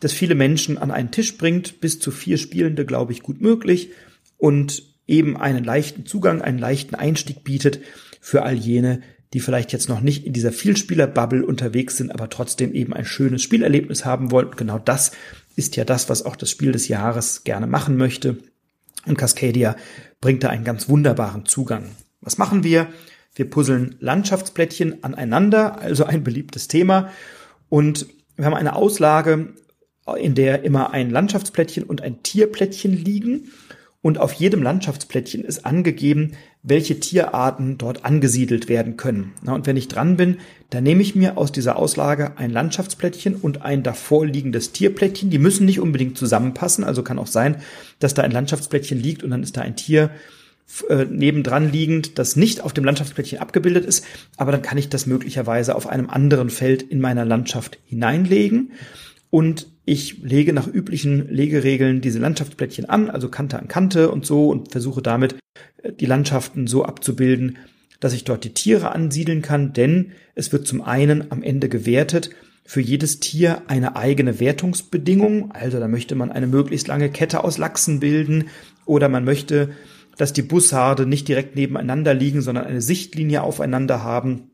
das viele Menschen an einen Tisch bringt. Bis zu vier Spielende, glaube ich, gut möglich. Und eben einen leichten Zugang, einen leichten Einstieg bietet für all jene, die vielleicht jetzt noch nicht in dieser Vielspieler-Bubble unterwegs sind, aber trotzdem eben ein schönes Spielerlebnis haben wollen. genau das ist ja das, was auch das Spiel des Jahres gerne machen möchte. Und Cascadia bringt da einen ganz wunderbaren Zugang. Was machen wir? Wir puzzeln Landschaftsplättchen aneinander, also ein beliebtes Thema. Und wir haben eine Auslage, in der immer ein Landschaftsplättchen und ein Tierplättchen liegen. Und auf jedem Landschaftsplättchen ist angegeben, welche Tierarten dort angesiedelt werden können. Und wenn ich dran bin, dann nehme ich mir aus dieser Auslage ein Landschaftsplättchen und ein davor liegendes Tierplättchen. Die müssen nicht unbedingt zusammenpassen. Also kann auch sein, dass da ein Landschaftsplättchen liegt und dann ist da ein Tier äh, nebendran liegend, das nicht auf dem Landschaftsplättchen abgebildet ist. Aber dann kann ich das möglicherweise auf einem anderen Feld in meiner Landschaft hineinlegen. Und ich lege nach üblichen Legeregeln diese Landschaftsplättchen an, also Kante an Kante und so und versuche damit äh, die Landschaften so abzubilden, dass ich dort die Tiere ansiedeln kann, denn es wird zum einen am Ende gewertet für jedes Tier eine eigene Wertungsbedingung, also da möchte man eine möglichst lange Kette aus Lachsen bilden. Oder man möchte, dass die Bussarde nicht direkt nebeneinander liegen, sondern eine Sichtlinie aufeinander haben.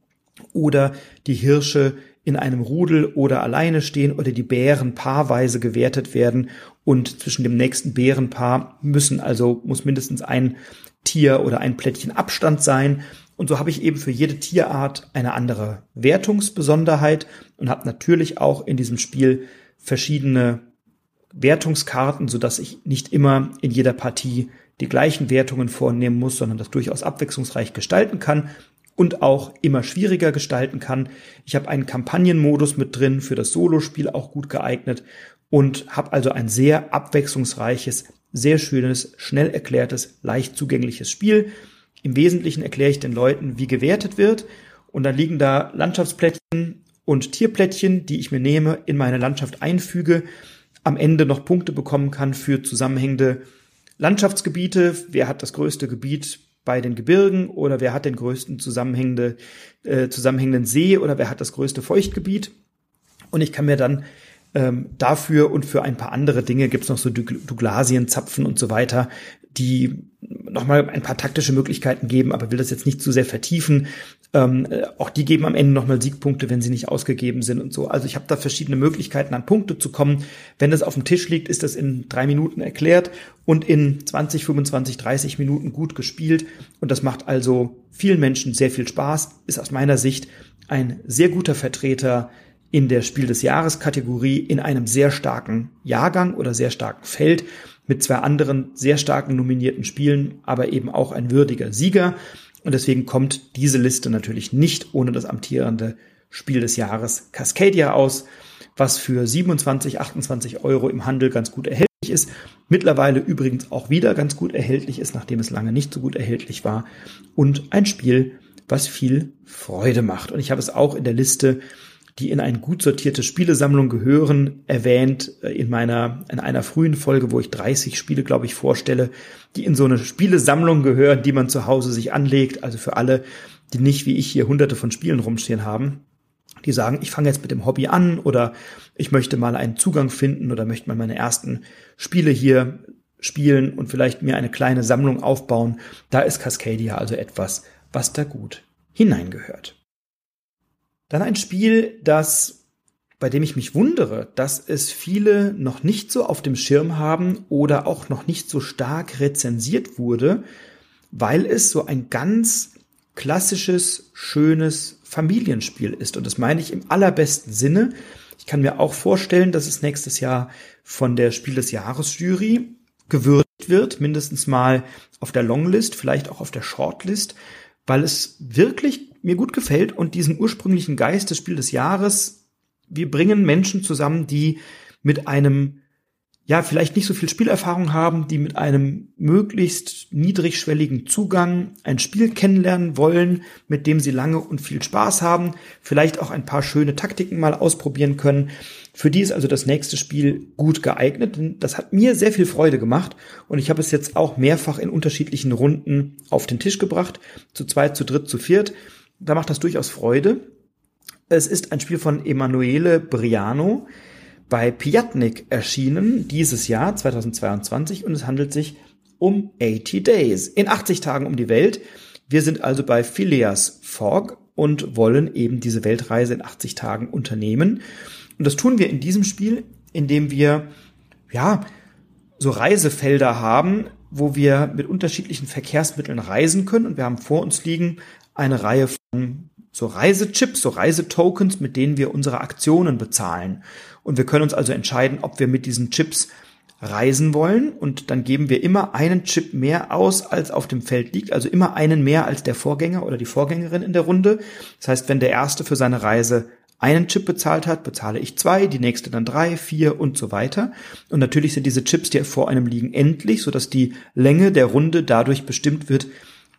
Oder die Hirsche in einem Rudel oder alleine stehen oder die Bären paarweise gewertet werden. Und zwischen dem nächsten Bärenpaar müssen also muss mindestens ein Tier oder ein Plättchen Abstand sein. Und so habe ich eben für jede Tierart eine andere Wertungsbesonderheit und habe natürlich auch in diesem Spiel verschiedene Wertungskarten, so dass ich nicht immer in jeder Partie die gleichen Wertungen vornehmen muss, sondern das durchaus abwechslungsreich gestalten kann und auch immer schwieriger gestalten kann. Ich habe einen Kampagnenmodus mit drin, für das Solospiel auch gut geeignet und habe also ein sehr abwechslungsreiches, sehr schönes, schnell erklärtes, leicht zugängliches Spiel. Im Wesentlichen erkläre ich den Leuten, wie gewertet wird und dann liegen da Landschaftsplättchen und Tierplättchen, die ich mir nehme, in meine Landschaft einfüge, am Ende noch Punkte bekommen kann für zusammenhängende Landschaftsgebiete. Wer hat das größte Gebiet bei den Gebirgen oder wer hat den größten zusammenhängende, äh, zusammenhängenden See oder wer hat das größte Feuchtgebiet? Und ich kann mir dann ähm, dafür und für ein paar andere Dinge gibt's noch so Douglasienzapfen und so weiter, die nochmal ein paar taktische Möglichkeiten geben, aber will das jetzt nicht zu sehr vertiefen. Ähm, äh, auch die geben am Ende nochmal Siegpunkte, wenn sie nicht ausgegeben sind und so. Also ich habe da verschiedene Möglichkeiten, an Punkte zu kommen. Wenn das auf dem Tisch liegt, ist das in drei Minuten erklärt und in 20, 25, 30 Minuten gut gespielt. Und das macht also vielen Menschen sehr viel Spaß, ist aus meiner Sicht ein sehr guter Vertreter in der Spiel des Jahres Kategorie in einem sehr starken Jahrgang oder sehr starken Feld mit zwei anderen sehr starken nominierten Spielen, aber eben auch ein würdiger Sieger. Und deswegen kommt diese Liste natürlich nicht ohne das amtierende Spiel des Jahres Cascadia aus, was für 27, 28 Euro im Handel ganz gut erhältlich ist. Mittlerweile übrigens auch wieder ganz gut erhältlich ist, nachdem es lange nicht so gut erhältlich war. Und ein Spiel, was viel Freude macht. Und ich habe es auch in der Liste die in eine gut sortierte Spielesammlung gehören, erwähnt äh, in meiner, in einer frühen Folge, wo ich 30 Spiele, glaube ich, vorstelle, die in so eine Spielesammlung gehören, die man zu Hause sich anlegt. Also für alle, die nicht wie ich hier hunderte von Spielen rumstehen haben, die sagen, ich fange jetzt mit dem Hobby an oder ich möchte mal einen Zugang finden oder möchte mal meine ersten Spiele hier spielen und vielleicht mir eine kleine Sammlung aufbauen. Da ist Cascadia also etwas, was da gut hineingehört. Dann ein Spiel, das, bei dem ich mich wundere, dass es viele noch nicht so auf dem Schirm haben oder auch noch nicht so stark rezensiert wurde, weil es so ein ganz klassisches, schönes Familienspiel ist. Und das meine ich im allerbesten Sinne. Ich kann mir auch vorstellen, dass es nächstes Jahr von der Spiel des Jahres Jury gewürdigt wird, mindestens mal auf der Longlist, vielleicht auch auf der Shortlist, weil es wirklich mir gut gefällt und diesen ursprünglichen Geist des Spiel des Jahres, wir bringen Menschen zusammen, die mit einem ja, vielleicht nicht so viel Spielerfahrung haben, die mit einem möglichst niedrigschwelligen Zugang ein Spiel kennenlernen wollen, mit dem sie lange und viel Spaß haben, vielleicht auch ein paar schöne Taktiken mal ausprobieren können. Für die ist also das nächste Spiel gut geeignet. Denn das hat mir sehr viel Freude gemacht und ich habe es jetzt auch mehrfach in unterschiedlichen Runden auf den Tisch gebracht, zu zweit, zu dritt, zu viert. Da macht das durchaus Freude. Es ist ein Spiel von Emanuele Briano bei Piatnik erschienen dieses Jahr 2022 und es handelt sich um 80 Days in 80 Tagen um die Welt. Wir sind also bei Phileas Fogg und wollen eben diese Weltreise in 80 Tagen unternehmen. Und das tun wir in diesem Spiel, indem wir ja so Reisefelder haben, wo wir mit unterschiedlichen Verkehrsmitteln reisen können. Und wir haben vor uns liegen eine Reihe von so Reisechips, so Reisetokens, mit denen wir unsere Aktionen bezahlen. Und wir können uns also entscheiden, ob wir mit diesen Chips reisen wollen und dann geben wir immer einen Chip mehr aus, als auf dem Feld liegt, also immer einen mehr als der Vorgänger oder die Vorgängerin in der Runde. Das heißt, wenn der erste für seine Reise einen Chip bezahlt hat, bezahle ich zwei, die nächste dann drei, vier und so weiter. Und natürlich sind diese Chips, die vor einem liegen, endlich, sodass die Länge der Runde dadurch bestimmt wird,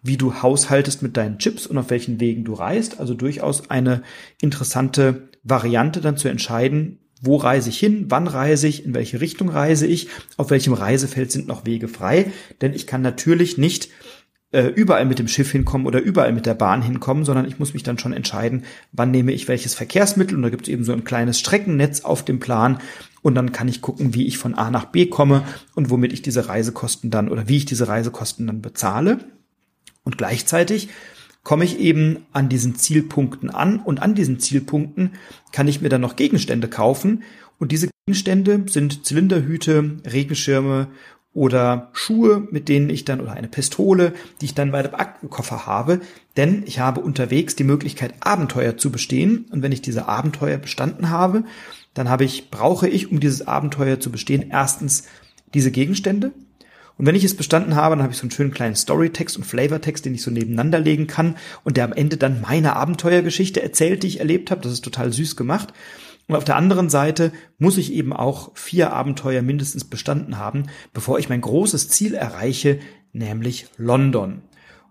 wie du haushaltest mit deinen Chips und auf welchen Wegen du reist. Also durchaus eine interessante Variante dann zu entscheiden, wo reise ich hin, wann reise ich, in welche Richtung reise ich, auf welchem Reisefeld sind noch Wege frei. Denn ich kann natürlich nicht äh, überall mit dem Schiff hinkommen oder überall mit der Bahn hinkommen, sondern ich muss mich dann schon entscheiden, wann nehme ich welches Verkehrsmittel. Und da gibt es eben so ein kleines Streckennetz auf dem Plan. Und dann kann ich gucken, wie ich von A nach B komme und womit ich diese Reisekosten dann oder wie ich diese Reisekosten dann bezahle. Und gleichzeitig komme ich eben an diesen Zielpunkten an und an diesen Zielpunkten kann ich mir dann noch Gegenstände kaufen. Und diese Gegenstände sind Zylinderhüte, Regenschirme oder Schuhe, mit denen ich dann oder eine Pistole, die ich dann bei dem Aktenkoffer habe, denn ich habe unterwegs die Möglichkeit Abenteuer zu bestehen. Und wenn ich diese Abenteuer bestanden habe, dann habe ich brauche ich um dieses Abenteuer zu bestehen erstens diese Gegenstände und wenn ich es bestanden habe, dann habe ich so einen schönen kleinen Storytext und Flavortext, den ich so nebeneinander legen kann und der am Ende dann meine Abenteuergeschichte erzählt, die ich erlebt habe. Das ist total süß gemacht. Und auf der anderen Seite muss ich eben auch vier Abenteuer mindestens bestanden haben, bevor ich mein großes Ziel erreiche, nämlich London.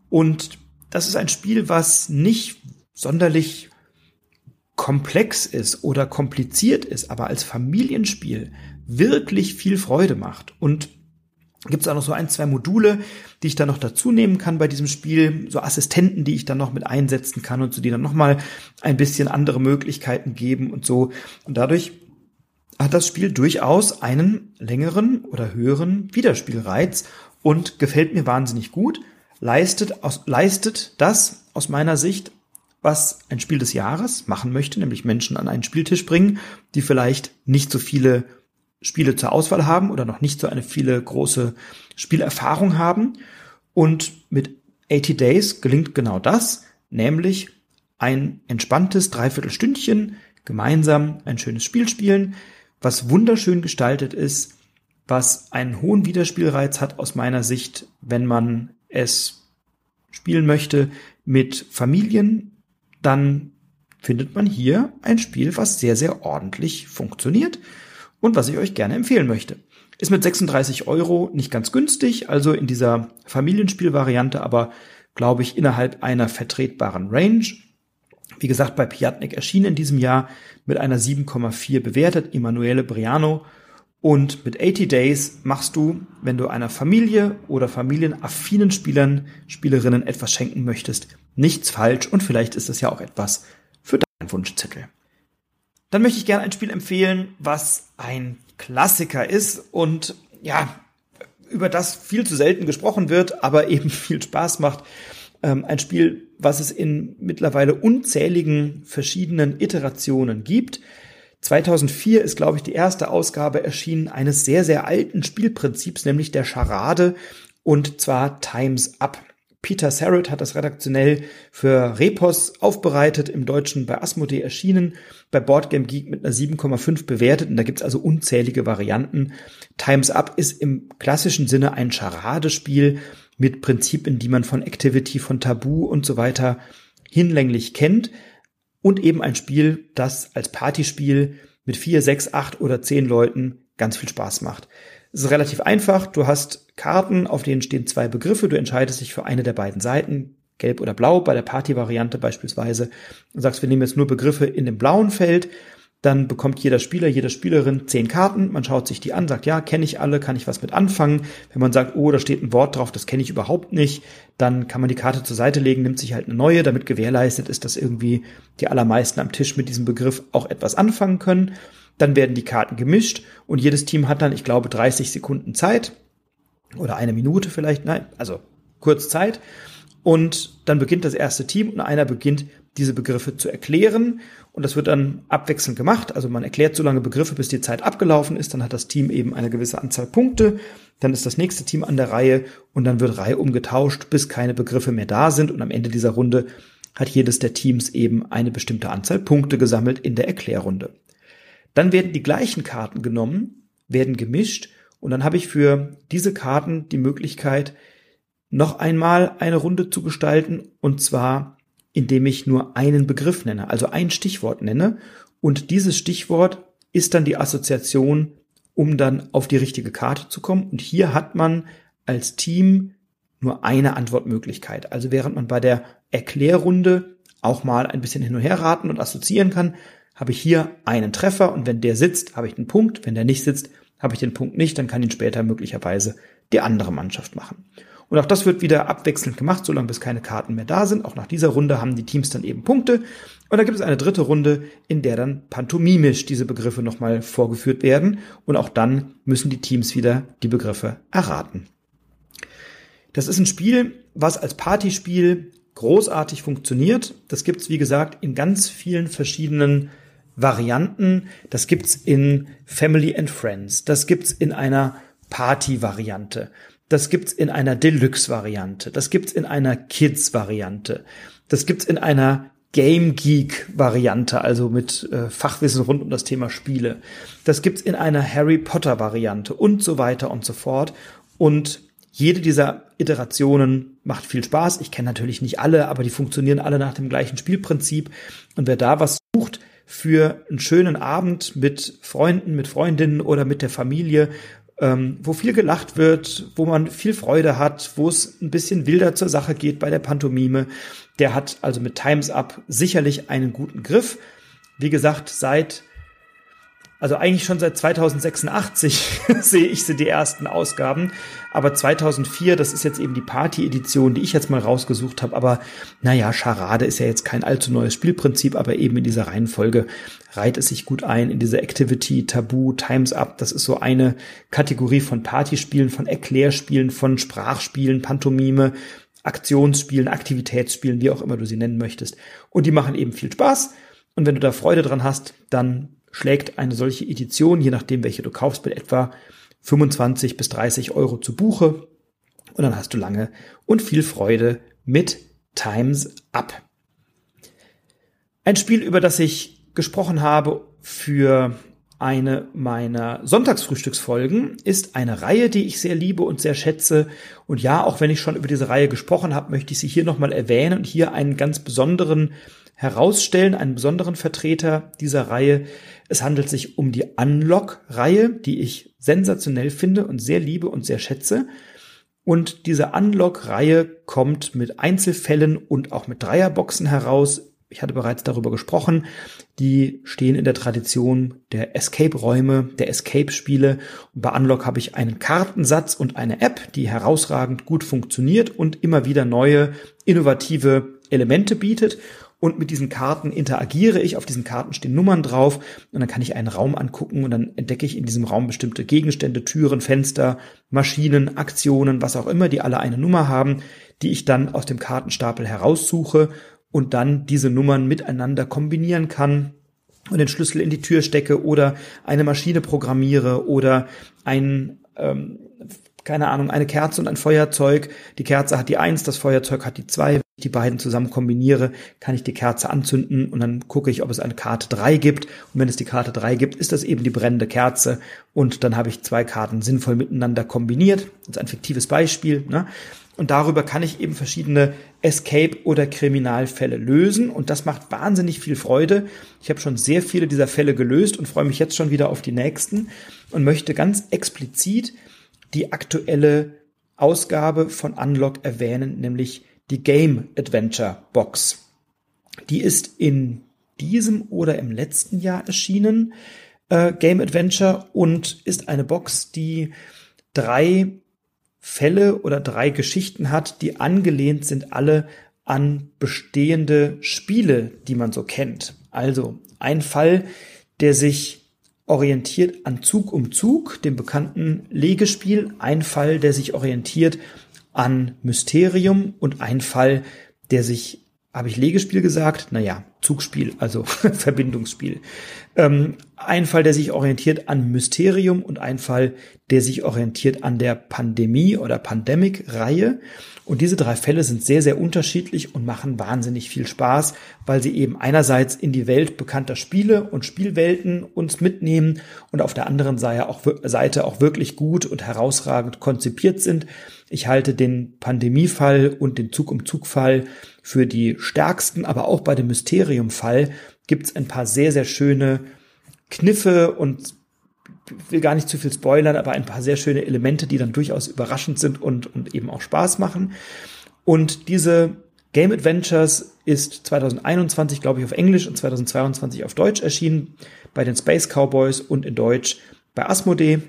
Und das ist ein Spiel, was nicht sonderlich komplex ist oder kompliziert ist, aber als Familienspiel wirklich viel Freude macht. Und gibt es auch noch so ein, zwei Module, die ich dann noch dazu nehmen kann bei diesem Spiel, so Assistenten, die ich dann noch mit einsetzen kann und so, die dann nochmal ein bisschen andere Möglichkeiten geben und so. Und dadurch hat das Spiel durchaus einen längeren oder höheren Wiederspielreiz und gefällt mir wahnsinnig gut, leistet, aus, leistet das aus meiner Sicht, was ein Spiel des Jahres machen möchte, nämlich Menschen an einen Spieltisch bringen, die vielleicht nicht so viele Spiele zur Auswahl haben oder noch nicht so eine viele große Spielerfahrung haben. Und mit 80 Days gelingt genau das, nämlich ein entspanntes Dreiviertelstündchen gemeinsam ein schönes Spiel spielen, was wunderschön gestaltet ist, was einen hohen Wiederspielreiz hat aus meiner Sicht, wenn man es spielen möchte mit Familien, dann findet man hier ein Spiel, was sehr, sehr ordentlich funktioniert und was ich euch gerne empfehlen möchte. Ist mit 36 Euro nicht ganz günstig, also in dieser Familienspielvariante, aber glaube ich innerhalb einer vertretbaren Range. Wie gesagt, bei Piatnik erschien in diesem Jahr mit einer 7,4 bewertet, Emanuele Briano. Und mit 80 Days machst du, wenn du einer Familie oder familienaffinen Spielern, Spielerinnen etwas schenken möchtest, nichts falsch und vielleicht ist es ja auch etwas für deinen Wunschzettel. Dann möchte ich gerne ein Spiel empfehlen, was ein Klassiker ist und ja, über das viel zu selten gesprochen wird, aber eben viel Spaß macht. Ähm, ein Spiel, was es in mittlerweile unzähligen verschiedenen Iterationen gibt. 2004 ist, glaube ich, die erste Ausgabe erschienen eines sehr, sehr alten Spielprinzips, nämlich der Charade, und zwar Times Up. Peter Sarrett hat das redaktionell für Repos aufbereitet, im Deutschen bei Asmodee erschienen, bei Boardgame Geek mit einer 7,5 bewertet und da gibt's also unzählige Varianten. Times Up ist im klassischen Sinne ein Charadespiel mit Prinzipien, die man von Activity, von Tabu und so weiter hinlänglich kennt und eben ein Spiel, das als Partyspiel mit vier, sechs, acht oder zehn Leuten ganz viel Spaß macht. Es ist relativ einfach. Du hast Karten, auf denen stehen zwei Begriffe. Du entscheidest dich für eine der beiden Seiten, gelb oder blau, bei der Party-Variante beispielsweise. Du sagst, wir nehmen jetzt nur Begriffe in dem blauen Feld. Dann bekommt jeder Spieler, jede Spielerin zehn Karten. Man schaut sich die an, sagt, ja, kenne ich alle, kann ich was mit anfangen. Wenn man sagt, oh, da steht ein Wort drauf, das kenne ich überhaupt nicht, dann kann man die Karte zur Seite legen, nimmt sich halt eine neue, damit gewährleistet ist, dass irgendwie die allermeisten am Tisch mit diesem Begriff auch etwas anfangen können. Dann werden die Karten gemischt und jedes Team hat dann, ich glaube, 30 Sekunden Zeit oder eine Minute vielleicht, nein, also kurz Zeit. Und dann beginnt das erste Team und einer beginnt diese Begriffe zu erklären. Und das wird dann abwechselnd gemacht. Also man erklärt so lange Begriffe, bis die Zeit abgelaufen ist. Dann hat das Team eben eine gewisse Anzahl Punkte. Dann ist das nächste Team an der Reihe und dann wird Reihe umgetauscht, bis keine Begriffe mehr da sind. Und am Ende dieser Runde hat jedes der Teams eben eine bestimmte Anzahl Punkte gesammelt in der Erklärrunde. Dann werden die gleichen Karten genommen, werden gemischt und dann habe ich für diese Karten die Möglichkeit, noch einmal eine Runde zu gestalten und zwar indem ich nur einen Begriff nenne, also ein Stichwort nenne und dieses Stichwort ist dann die Assoziation, um dann auf die richtige Karte zu kommen und hier hat man als Team nur eine Antwortmöglichkeit. Also während man bei der Erklärrunde auch mal ein bisschen hin und her raten und assoziieren kann, habe ich hier einen Treffer und wenn der sitzt, habe ich den Punkt. Wenn der nicht sitzt, habe ich den Punkt nicht, dann kann ihn später möglicherweise die andere Mannschaft machen. Und auch das wird wieder abwechselnd gemacht, solange bis keine Karten mehr da sind. Auch nach dieser Runde haben die Teams dann eben Punkte. Und dann gibt es eine dritte Runde, in der dann pantomimisch diese Begriffe nochmal vorgeführt werden. Und auch dann müssen die Teams wieder die Begriffe erraten. Das ist ein Spiel, was als Partyspiel großartig funktioniert. Das gibt's wie gesagt, in ganz vielen verschiedenen Varianten. Das gibt's in Family and Friends. Das gibt's in einer Party-Variante. Das gibt's in einer Deluxe-Variante. Das gibt's in einer Kids-Variante. Das gibt's in einer Game Geek-Variante, also mit äh, Fachwissen rund um das Thema Spiele. Das gibt's in einer Harry Potter-Variante und so weiter und so fort. Und jede dieser Iterationen macht viel Spaß. Ich kenne natürlich nicht alle, aber die funktionieren alle nach dem gleichen Spielprinzip. Und wer da was sucht für einen schönen Abend mit Freunden, mit Freundinnen oder mit der Familie, ähm, wo viel gelacht wird, wo man viel Freude hat, wo es ein bisschen wilder zur Sache geht bei der Pantomime, der hat also mit Times Up sicherlich einen guten Griff. Wie gesagt, seit also eigentlich schon seit 2086 sehe ich sie die ersten Ausgaben, aber 2004, das ist jetzt eben die Party-Edition, die ich jetzt mal rausgesucht habe, aber naja, Charade ist ja jetzt kein allzu neues Spielprinzip, aber eben in dieser Reihenfolge reiht es sich gut ein, in diese Activity, Tabu, Times Up, das ist so eine Kategorie von Partyspielen, von Erklärspielen, von Sprachspielen, Pantomime, Aktionsspielen, Aktivitätsspielen, wie auch immer du sie nennen möchtest. Und die machen eben viel Spaß. Und wenn du da Freude dran hast, dann schlägt eine solche Edition, je nachdem welche du kaufst, mit etwa 25 bis 30 Euro zu Buche. Und dann hast du lange und viel Freude mit Times Up. Ein Spiel, über das ich gesprochen habe für eine meiner Sonntagsfrühstücksfolgen ist eine Reihe, die ich sehr liebe und sehr schätze. Und ja, auch wenn ich schon über diese Reihe gesprochen habe, möchte ich sie hier nochmal erwähnen und hier einen ganz besonderen herausstellen, einen besonderen Vertreter dieser Reihe. Es handelt sich um die Unlock-Reihe, die ich sensationell finde und sehr liebe und sehr schätze. Und diese Unlock-Reihe kommt mit Einzelfällen und auch mit Dreierboxen heraus ich hatte bereits darüber gesprochen, die stehen in der Tradition der Escape-Räume, der Escape-Spiele. Bei Unlock habe ich einen Kartensatz und eine App, die herausragend gut funktioniert und immer wieder neue, innovative Elemente bietet. Und mit diesen Karten interagiere ich. Auf diesen Karten stehen Nummern drauf. Und dann kann ich einen Raum angucken und dann entdecke ich in diesem Raum bestimmte Gegenstände, Türen, Fenster, Maschinen, Aktionen, was auch immer, die alle eine Nummer haben, die ich dann aus dem Kartenstapel heraussuche und dann diese Nummern miteinander kombinieren kann und den Schlüssel in die Tür stecke oder eine Maschine programmiere oder ein, ähm, keine Ahnung, eine Kerze und ein Feuerzeug. Die Kerze hat die eins, das Feuerzeug hat die zwei. Die beiden zusammen kombiniere, kann ich die Kerze anzünden und dann gucke ich, ob es eine Karte drei gibt. Und wenn es die Karte drei gibt, ist das eben die brennende Kerze. Und dann habe ich zwei Karten sinnvoll miteinander kombiniert. Das ist ein fiktives Beispiel. Ne? Und darüber kann ich eben verschiedene Escape- oder Kriminalfälle lösen. Und das macht wahnsinnig viel Freude. Ich habe schon sehr viele dieser Fälle gelöst und freue mich jetzt schon wieder auf die nächsten und möchte ganz explizit die aktuelle Ausgabe von Unlock erwähnen, nämlich die Game Adventure Box. Die ist in diesem oder im letzten Jahr erschienen, äh, Game Adventure, und ist eine Box, die drei Fälle oder drei Geschichten hat, die angelehnt sind alle an bestehende Spiele, die man so kennt. Also ein Fall, der sich orientiert an Zug um Zug, dem bekannten Legespiel, ein Fall, der sich orientiert an Mysterium und ein Fall, der sich, habe ich Legespiel gesagt? Naja, Zugspiel, also Verbindungsspiel. Ähm, ein Fall, der sich orientiert an Mysterium und ein Fall, der sich orientiert an der Pandemie oder Pandemic-Reihe. Und diese drei Fälle sind sehr, sehr unterschiedlich und machen wahnsinnig viel Spaß, weil sie eben einerseits in die Welt bekannter Spiele und Spielwelten uns mitnehmen und auf der anderen Seite auch, Seite auch wirklich gut und herausragend konzipiert sind. Ich halte den Pandemiefall und den Zug-um-Zug-Fall für die stärksten, aber auch bei dem Mysterium-Fall gibt es ein paar sehr, sehr schöne Kniffe und will gar nicht zu viel spoilern, aber ein paar sehr schöne Elemente, die dann durchaus überraschend sind und, und eben auch Spaß machen. Und diese Game Adventures ist 2021, glaube ich, auf Englisch und 2022 auf Deutsch erschienen, bei den Space Cowboys und in Deutsch bei Asmodee.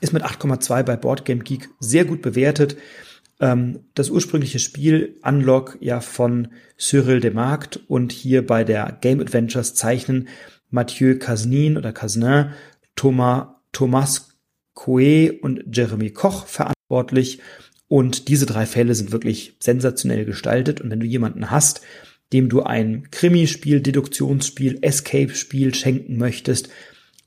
Ist mit 8,2 bei Board Game Geek sehr gut bewertet. Ähm, das ursprüngliche Spiel Unlock ja von Cyril Demarkt und hier bei der Game Adventures zeichnen Mathieu Casnin oder Casnin Thomas, Thomas Coué und Jeremy Koch verantwortlich. Und diese drei Fälle sind wirklich sensationell gestaltet. Und wenn du jemanden hast, dem du ein Krimispiel, Deduktionsspiel, Escape-Spiel schenken möchtest,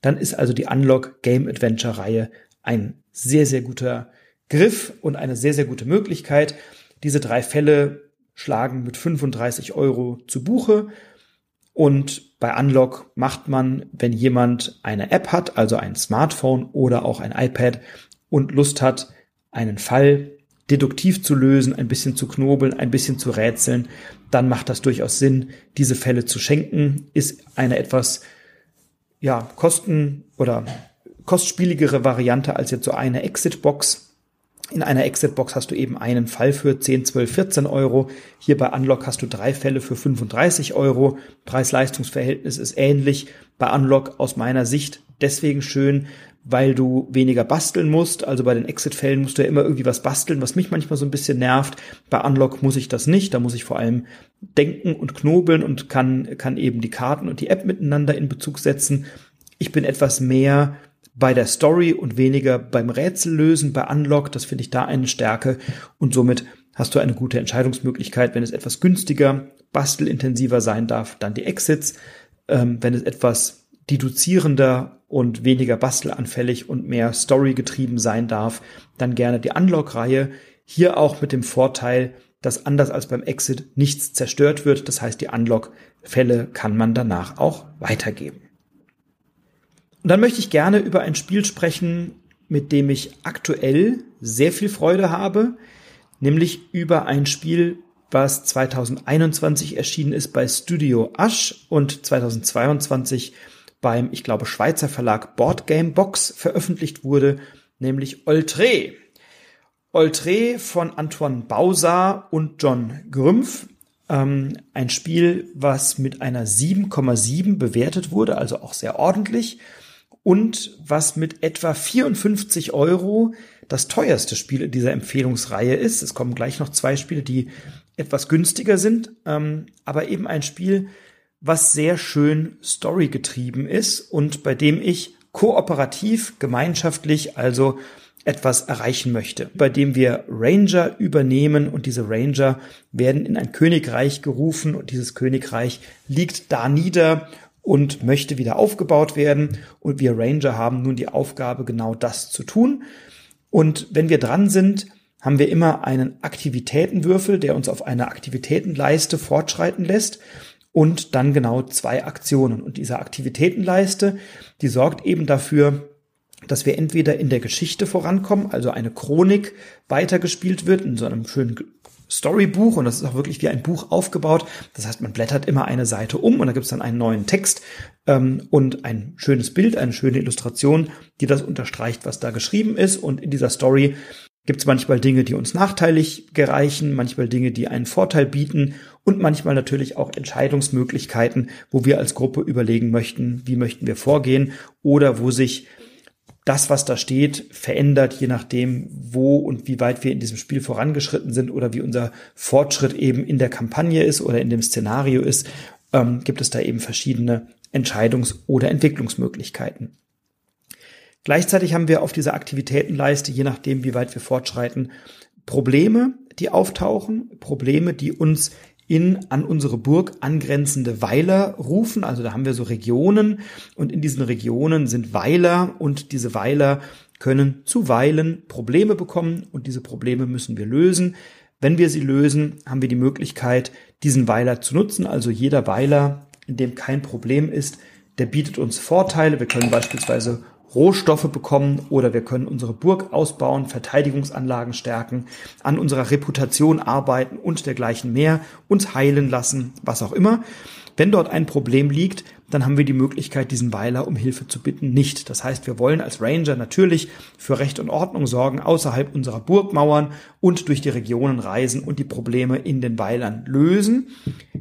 dann ist also die Unlock Game Adventure Reihe ein sehr, sehr guter Griff und eine sehr, sehr gute Möglichkeit. Diese drei Fälle schlagen mit 35 Euro zu Buche. Und bei Unlock macht man, wenn jemand eine App hat, also ein Smartphone oder auch ein iPad und Lust hat, einen Fall deduktiv zu lösen, ein bisschen zu knobeln, ein bisschen zu rätseln, dann macht das durchaus Sinn, diese Fälle zu schenken. Ist eine etwas, ja, kosten- oder kostspieligere Variante als jetzt so eine Exit-Box. In einer Exit-Box hast du eben einen Fall für 10, 12, 14 Euro. Hier bei Unlock hast du drei Fälle für 35 Euro. Preis-Leistungs-Verhältnis ist ähnlich. Bei Unlock aus meiner Sicht deswegen schön, weil du weniger basteln musst. Also bei den Exit-Fällen musst du ja immer irgendwie was basteln, was mich manchmal so ein bisschen nervt. Bei Unlock muss ich das nicht. Da muss ich vor allem denken und knobeln und kann, kann eben die Karten und die App miteinander in Bezug setzen. Ich bin etwas mehr bei der Story und weniger beim Rätsellösen, bei Unlock. Das finde ich da eine Stärke. Und somit hast du eine gute Entscheidungsmöglichkeit. Wenn es etwas günstiger, bastelintensiver sein darf, dann die Exits. Ähm, wenn es etwas deduzierender und weniger bastelanfällig und mehr Story getrieben sein darf, dann gerne die Unlock-Reihe. Hier auch mit dem Vorteil, dass anders als beim Exit nichts zerstört wird. Das heißt, die Unlock-Fälle kann man danach auch weitergeben. Und dann möchte ich gerne über ein Spiel sprechen, mit dem ich aktuell sehr viel Freude habe, nämlich über ein Spiel, was 2021 erschienen ist bei Studio Asch und 2022 beim, ich glaube, Schweizer Verlag Board Game Box veröffentlicht wurde, nämlich Oltre. Oltre von Antoine Bausar und John Grümpf. Ähm, ein Spiel, was mit einer 7,7 bewertet wurde, also auch sehr ordentlich. Und was mit etwa 54 Euro das teuerste Spiel in dieser Empfehlungsreihe ist. Es kommen gleich noch zwei Spiele, die etwas günstiger sind, ähm, aber eben ein Spiel, was sehr schön storygetrieben ist und bei dem ich kooperativ, gemeinschaftlich, also etwas erreichen möchte, bei dem wir Ranger übernehmen und diese Ranger werden in ein Königreich gerufen und dieses Königreich liegt da nieder und möchte wieder aufgebaut werden und wir Ranger haben nun die Aufgabe, genau das zu tun. Und wenn wir dran sind, haben wir immer einen Aktivitätenwürfel, der uns auf einer Aktivitätenleiste fortschreiten lässt und dann genau zwei Aktionen. Und diese Aktivitätenleiste, die sorgt eben dafür, dass wir entweder in der Geschichte vorankommen, also eine Chronik weitergespielt wird in so einem schönen Storybuch und das ist auch wirklich wie ein Buch aufgebaut. Das heißt, man blättert immer eine Seite um und da gibt es dann einen neuen Text ähm, und ein schönes Bild, eine schöne Illustration, die das unterstreicht, was da geschrieben ist. Und in dieser Story gibt es manchmal Dinge, die uns nachteilig gereichen, manchmal Dinge, die einen Vorteil bieten und manchmal natürlich auch Entscheidungsmöglichkeiten, wo wir als Gruppe überlegen möchten, wie möchten wir vorgehen oder wo sich das, was da steht, verändert, je nachdem, wo und wie weit wir in diesem Spiel vorangeschritten sind oder wie unser Fortschritt eben in der Kampagne ist oder in dem Szenario ist, ähm, gibt es da eben verschiedene Entscheidungs- oder Entwicklungsmöglichkeiten. Gleichzeitig haben wir auf dieser Aktivitätenleiste, je nachdem, wie weit wir fortschreiten, Probleme, die auftauchen, Probleme, die uns in an unsere Burg angrenzende Weiler rufen. Also da haben wir so Regionen und in diesen Regionen sind Weiler und diese Weiler können zuweilen Probleme bekommen und diese Probleme müssen wir lösen. Wenn wir sie lösen, haben wir die Möglichkeit, diesen Weiler zu nutzen. Also jeder Weiler, in dem kein Problem ist, der bietet uns Vorteile. Wir können beispielsweise Rohstoffe bekommen oder wir können unsere Burg ausbauen, Verteidigungsanlagen stärken, an unserer Reputation arbeiten und dergleichen mehr, uns heilen lassen, was auch immer. Wenn dort ein Problem liegt, dann haben wir die Möglichkeit, diesen Weiler um Hilfe zu bitten, nicht. Das heißt, wir wollen als Ranger natürlich für Recht und Ordnung sorgen, außerhalb unserer Burgmauern und durch die Regionen reisen und die Probleme in den Weilern lösen.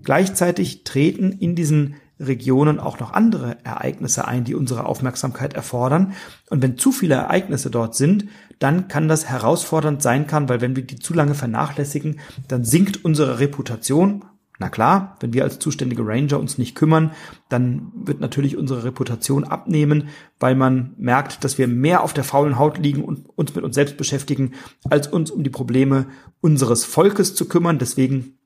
Gleichzeitig treten in diesen Regionen auch noch andere Ereignisse ein, die unsere Aufmerksamkeit erfordern. Und wenn zu viele Ereignisse dort sind, dann kann das herausfordernd sein kann, weil wenn wir die zu lange vernachlässigen, dann sinkt unsere Reputation. Na klar, wenn wir als zuständige Ranger uns nicht kümmern, dann wird natürlich unsere Reputation abnehmen, weil man merkt, dass wir mehr auf der faulen Haut liegen und uns mit uns selbst beschäftigen, als uns um die Probleme unseres Volkes zu kümmern. Deswegen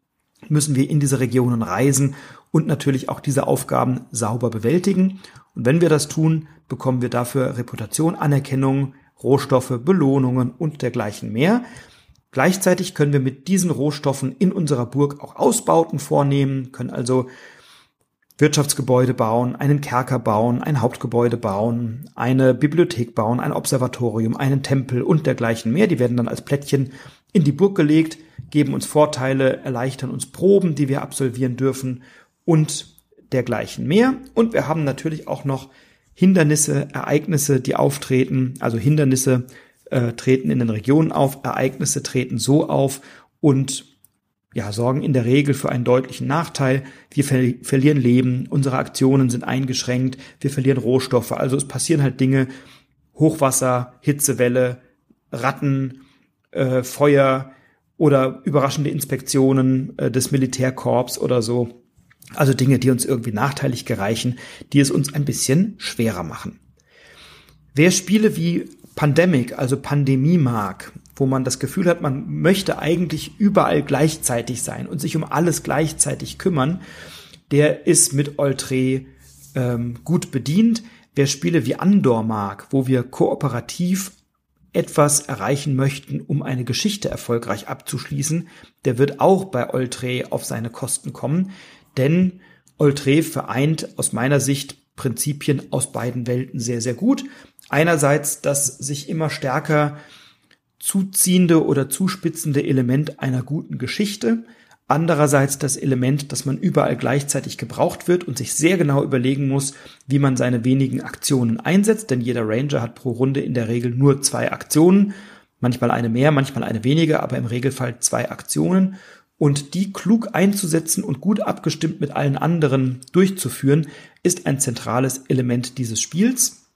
müssen wir in diese Regionen reisen und natürlich auch diese Aufgaben sauber bewältigen. Und wenn wir das tun, bekommen wir dafür Reputation, Anerkennung, Rohstoffe, Belohnungen und dergleichen mehr. Gleichzeitig können wir mit diesen Rohstoffen in unserer Burg auch Ausbauten vornehmen, können also Wirtschaftsgebäude bauen, einen Kerker bauen, ein Hauptgebäude bauen, eine Bibliothek bauen, ein Observatorium, einen Tempel und dergleichen mehr. Die werden dann als Plättchen in die Burg gelegt, geben uns Vorteile, erleichtern uns Proben, die wir absolvieren dürfen und dergleichen mehr. Und wir haben natürlich auch noch Hindernisse, Ereignisse, die auftreten, also Hindernisse, äh, treten in den Regionen auf, Ereignisse treten so auf und ja, sorgen in der Regel für einen deutlichen Nachteil. Wir ver verlieren Leben, unsere Aktionen sind eingeschränkt, wir verlieren Rohstoffe. Also es passieren halt Dinge, Hochwasser, Hitzewelle, Ratten, äh, Feuer oder überraschende Inspektionen äh, des Militärkorps oder so. Also Dinge, die uns irgendwie nachteilig gereichen, die es uns ein bisschen schwerer machen. Wer Spiele wie Pandemic, also Pandemie mag, wo man das Gefühl hat, man möchte eigentlich überall gleichzeitig sein und sich um alles gleichzeitig kümmern, der ist mit Oltre ähm, gut bedient. Wer Spiele wie Andor mag, wo wir kooperativ etwas erreichen möchten, um eine Geschichte erfolgreich abzuschließen, der wird auch bei Oltre auf seine Kosten kommen, denn Oltre vereint aus meiner Sicht Prinzipien aus beiden Welten sehr, sehr gut. Einerseits das sich immer stärker zuziehende oder zuspitzende Element einer guten Geschichte, andererseits das Element, dass man überall gleichzeitig gebraucht wird und sich sehr genau überlegen muss, wie man seine wenigen Aktionen einsetzt, denn jeder Ranger hat pro Runde in der Regel nur zwei Aktionen, manchmal eine mehr, manchmal eine weniger, aber im Regelfall zwei Aktionen und die klug einzusetzen und gut abgestimmt mit allen anderen durchzuführen, ist ein zentrales Element dieses Spiels.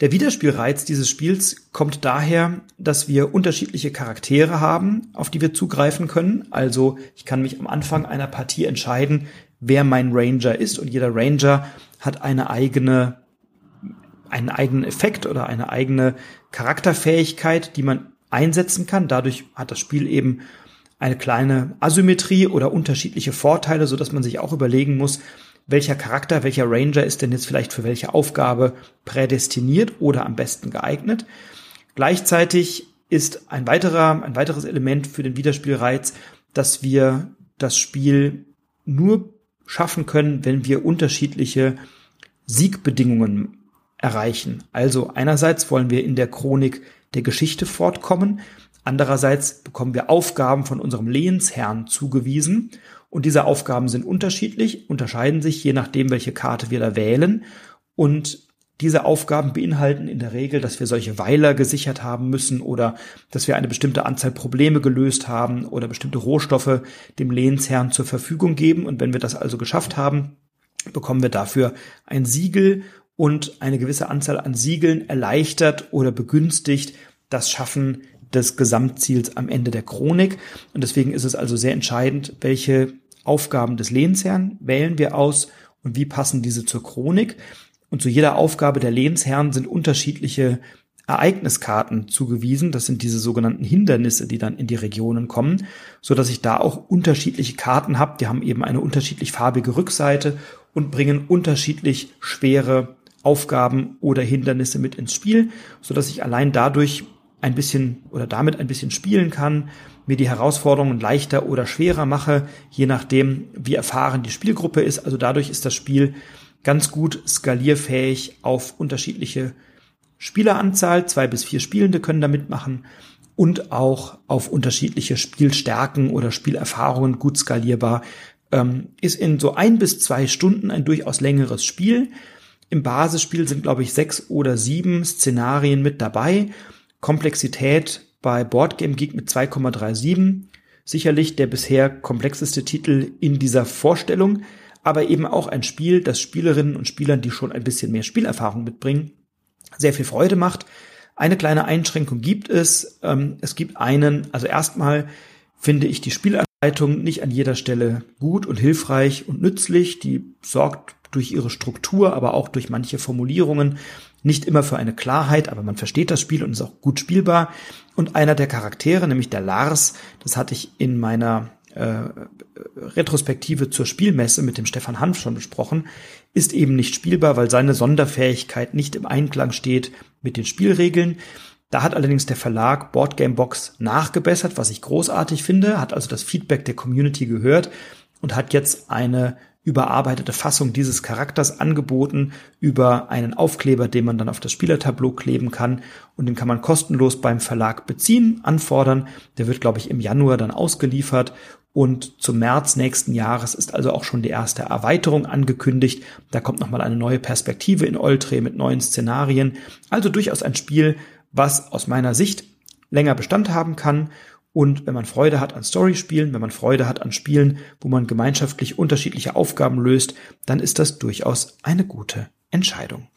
Der Wiederspielreiz dieses Spiels kommt daher, dass wir unterschiedliche Charaktere haben, auf die wir zugreifen können. Also ich kann mich am Anfang einer Partie entscheiden, wer mein Ranger ist und jeder Ranger hat eine eigene einen eigenen Effekt oder eine eigene Charakterfähigkeit, die man einsetzen kann. Dadurch hat das Spiel eben eine kleine Asymmetrie oder unterschiedliche Vorteile, so dass man sich auch überlegen muss, welcher Charakter, welcher Ranger ist denn jetzt vielleicht für welche Aufgabe prädestiniert oder am besten geeignet. Gleichzeitig ist ein weiterer, ein weiteres Element für den Wiederspielreiz, dass wir das Spiel nur schaffen können, wenn wir unterschiedliche Siegbedingungen erreichen. Also einerseits wollen wir in der Chronik der Geschichte fortkommen, andererseits bekommen wir Aufgaben von unserem Lehensherrn zugewiesen und diese Aufgaben sind unterschiedlich, unterscheiden sich je nachdem, welche Karte wir da wählen. Und diese Aufgaben beinhalten in der Regel, dass wir solche Weiler gesichert haben müssen oder dass wir eine bestimmte Anzahl Probleme gelöst haben oder bestimmte Rohstoffe dem Lehnsherrn zur Verfügung geben. Und wenn wir das also geschafft haben, bekommen wir dafür ein Siegel und eine gewisse Anzahl an Siegeln erleichtert oder begünstigt das Schaffen des Gesamtziels am Ende der Chronik. Und deswegen ist es also sehr entscheidend, welche Aufgaben des Lehnsherrn wählen wir aus und wie passen diese zur Chronik. Und zu jeder Aufgabe der Lehnsherren sind unterschiedliche Ereigniskarten zugewiesen. Das sind diese sogenannten Hindernisse, die dann in die Regionen kommen, so dass ich da auch unterschiedliche Karten habe. Die haben eben eine unterschiedlich farbige Rückseite und bringen unterschiedlich schwere Aufgaben oder Hindernisse mit ins Spiel, so dass ich allein dadurch ein bisschen oder damit ein bisschen spielen kann, mir die Herausforderungen leichter oder schwerer mache, je nachdem, wie erfahren die Spielgruppe ist. Also dadurch ist das Spiel ganz gut skalierfähig auf unterschiedliche Spieleranzahl. Zwei bis vier Spielende können da mitmachen und auch auf unterschiedliche Spielstärken oder Spielerfahrungen gut skalierbar. Ähm, ist in so ein bis zwei Stunden ein durchaus längeres Spiel. Im Basisspiel sind, glaube ich, sechs oder sieben Szenarien mit dabei. Komplexität bei Boardgame Geek mit 2,37. Sicherlich der bisher komplexeste Titel in dieser Vorstellung, aber eben auch ein Spiel, das Spielerinnen und Spielern, die schon ein bisschen mehr Spielerfahrung mitbringen, sehr viel Freude macht. Eine kleine Einschränkung gibt es. Ähm, es gibt einen, also erstmal finde ich die Spielanleitung Anleitung nicht an jeder Stelle gut und hilfreich und nützlich. Die sorgt durch ihre Struktur, aber auch durch manche Formulierungen nicht immer für eine Klarheit, aber man versteht das Spiel und ist auch gut spielbar. Und einer der Charaktere, nämlich der Lars, das hatte ich in meiner äh, Retrospektive zur Spielmesse mit dem Stefan Hanf schon besprochen, ist eben nicht spielbar, weil seine Sonderfähigkeit nicht im Einklang steht mit den Spielregeln. Da hat allerdings der Verlag Boardgamebox nachgebessert, was ich großartig finde, hat also das Feedback der Community gehört und hat jetzt eine überarbeitete Fassung dieses Charakters angeboten über einen Aufkleber, den man dann auf das Spielertableau kleben kann und den kann man kostenlos beim Verlag beziehen, anfordern. Der wird, glaube ich, im Januar dann ausgeliefert und zum März nächsten Jahres ist also auch schon die erste Erweiterung angekündigt. Da kommt nochmal eine neue Perspektive in Oltre mit neuen Szenarien. Also durchaus ein Spiel, was aus meiner Sicht länger Bestand haben kann. Und wenn man Freude hat an Storyspielen, wenn man Freude hat an Spielen, wo man gemeinschaftlich unterschiedliche Aufgaben löst, dann ist das durchaus eine gute Entscheidung.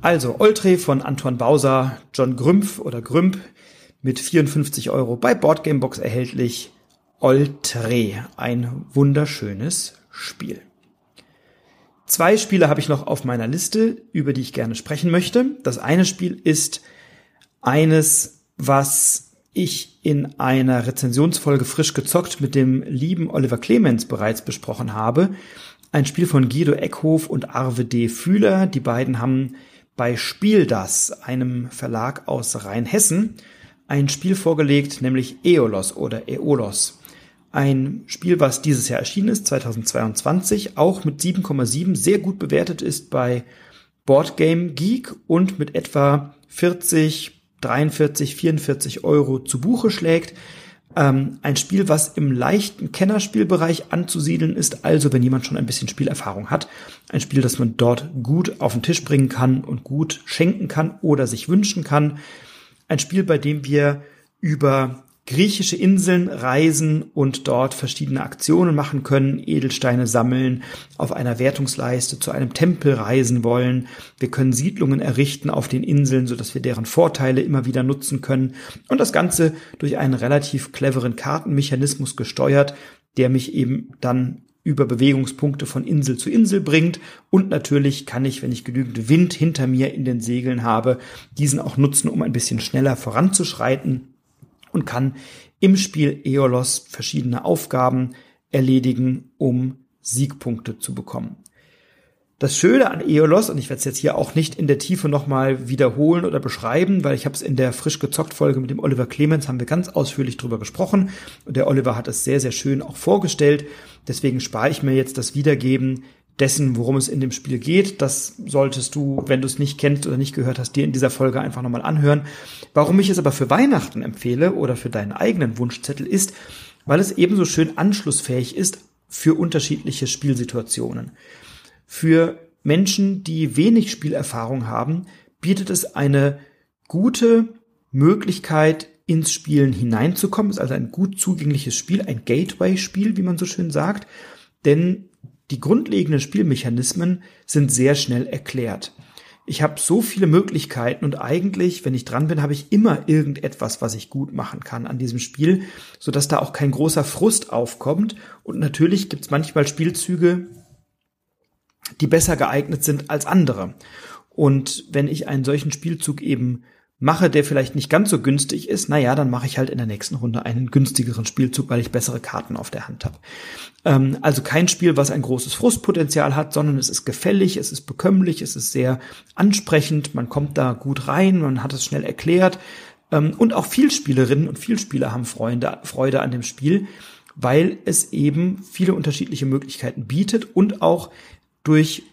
Also Oltre von Antoine Bauser, John Grümpf oder Grümp mit 54 Euro bei Boardgamebox erhältlich. Oltre, ein wunderschönes Spiel. Zwei Spiele habe ich noch auf meiner Liste, über die ich gerne sprechen möchte. Das eine Spiel ist eines, was ich in einer Rezensionsfolge frisch gezockt mit dem lieben Oliver Clemens bereits besprochen habe. Ein Spiel von Guido Eckhof und Arve D. Fühler. Die beiden haben bei Spiel das, einem Verlag aus Rheinhessen, ein Spiel vorgelegt, nämlich Eolos oder Eolos. Ein Spiel, was dieses Jahr erschienen ist, 2022, auch mit 7,7 sehr gut bewertet ist bei Boardgame Geek und mit etwa 40, 43, 44 Euro zu Buche schlägt. Ähm, ein Spiel, was im leichten Kennerspielbereich anzusiedeln ist, also wenn jemand schon ein bisschen Spielerfahrung hat. Ein Spiel, das man dort gut auf den Tisch bringen kann und gut schenken kann oder sich wünschen kann. Ein Spiel, bei dem wir über griechische Inseln reisen und dort verschiedene Aktionen machen können, Edelsteine sammeln, auf einer Wertungsleiste zu einem Tempel reisen wollen. Wir können Siedlungen errichten auf den Inseln, sodass wir deren Vorteile immer wieder nutzen können. Und das Ganze durch einen relativ cleveren Kartenmechanismus gesteuert, der mich eben dann über Bewegungspunkte von Insel zu Insel bringt. Und natürlich kann ich, wenn ich genügend Wind hinter mir in den Segeln habe, diesen auch nutzen, um ein bisschen schneller voranzuschreiten und kann im Spiel Eolos verschiedene Aufgaben erledigen, um Siegpunkte zu bekommen. Das Schöne an Eolos, und ich werde es jetzt hier auch nicht in der Tiefe nochmal wiederholen oder beschreiben, weil ich habe es in der frisch gezockt Folge mit dem Oliver Clemens, haben wir ganz ausführlich drüber gesprochen. Und der Oliver hat es sehr, sehr schön auch vorgestellt. Deswegen spare ich mir jetzt das Wiedergeben dessen, worum es in dem Spiel geht. Das solltest du, wenn du es nicht kennst oder nicht gehört hast, dir in dieser Folge einfach nochmal anhören. Warum ich es aber für Weihnachten empfehle oder für deinen eigenen Wunschzettel ist, weil es ebenso schön anschlussfähig ist für unterschiedliche Spielsituationen. Für Menschen, die wenig Spielerfahrung haben, bietet es eine gute Möglichkeit, ins Spielen hineinzukommen. Es ist also ein gut zugängliches Spiel, ein Gateway-Spiel, wie man so schön sagt. Denn die grundlegenden Spielmechanismen sind sehr schnell erklärt. Ich habe so viele Möglichkeiten und eigentlich, wenn ich dran bin, habe ich immer irgendetwas, was ich gut machen kann an diesem Spiel, so dass da auch kein großer Frust aufkommt. Und natürlich gibt es manchmal Spielzüge, die besser geeignet sind als andere. Und wenn ich einen solchen Spielzug eben mache, der vielleicht nicht ganz so günstig ist, naja, dann mache ich halt in der nächsten Runde einen günstigeren Spielzug, weil ich bessere Karten auf der Hand habe. Ähm, also kein Spiel, was ein großes Frustpotenzial hat, sondern es ist gefällig, es ist bekömmlich, es ist sehr ansprechend, man kommt da gut rein, man hat es schnell erklärt. Ähm, und auch Vielspielerinnen und Vielspieler haben Freunde, Freude an dem Spiel, weil es eben viele unterschiedliche Möglichkeiten bietet und auch durch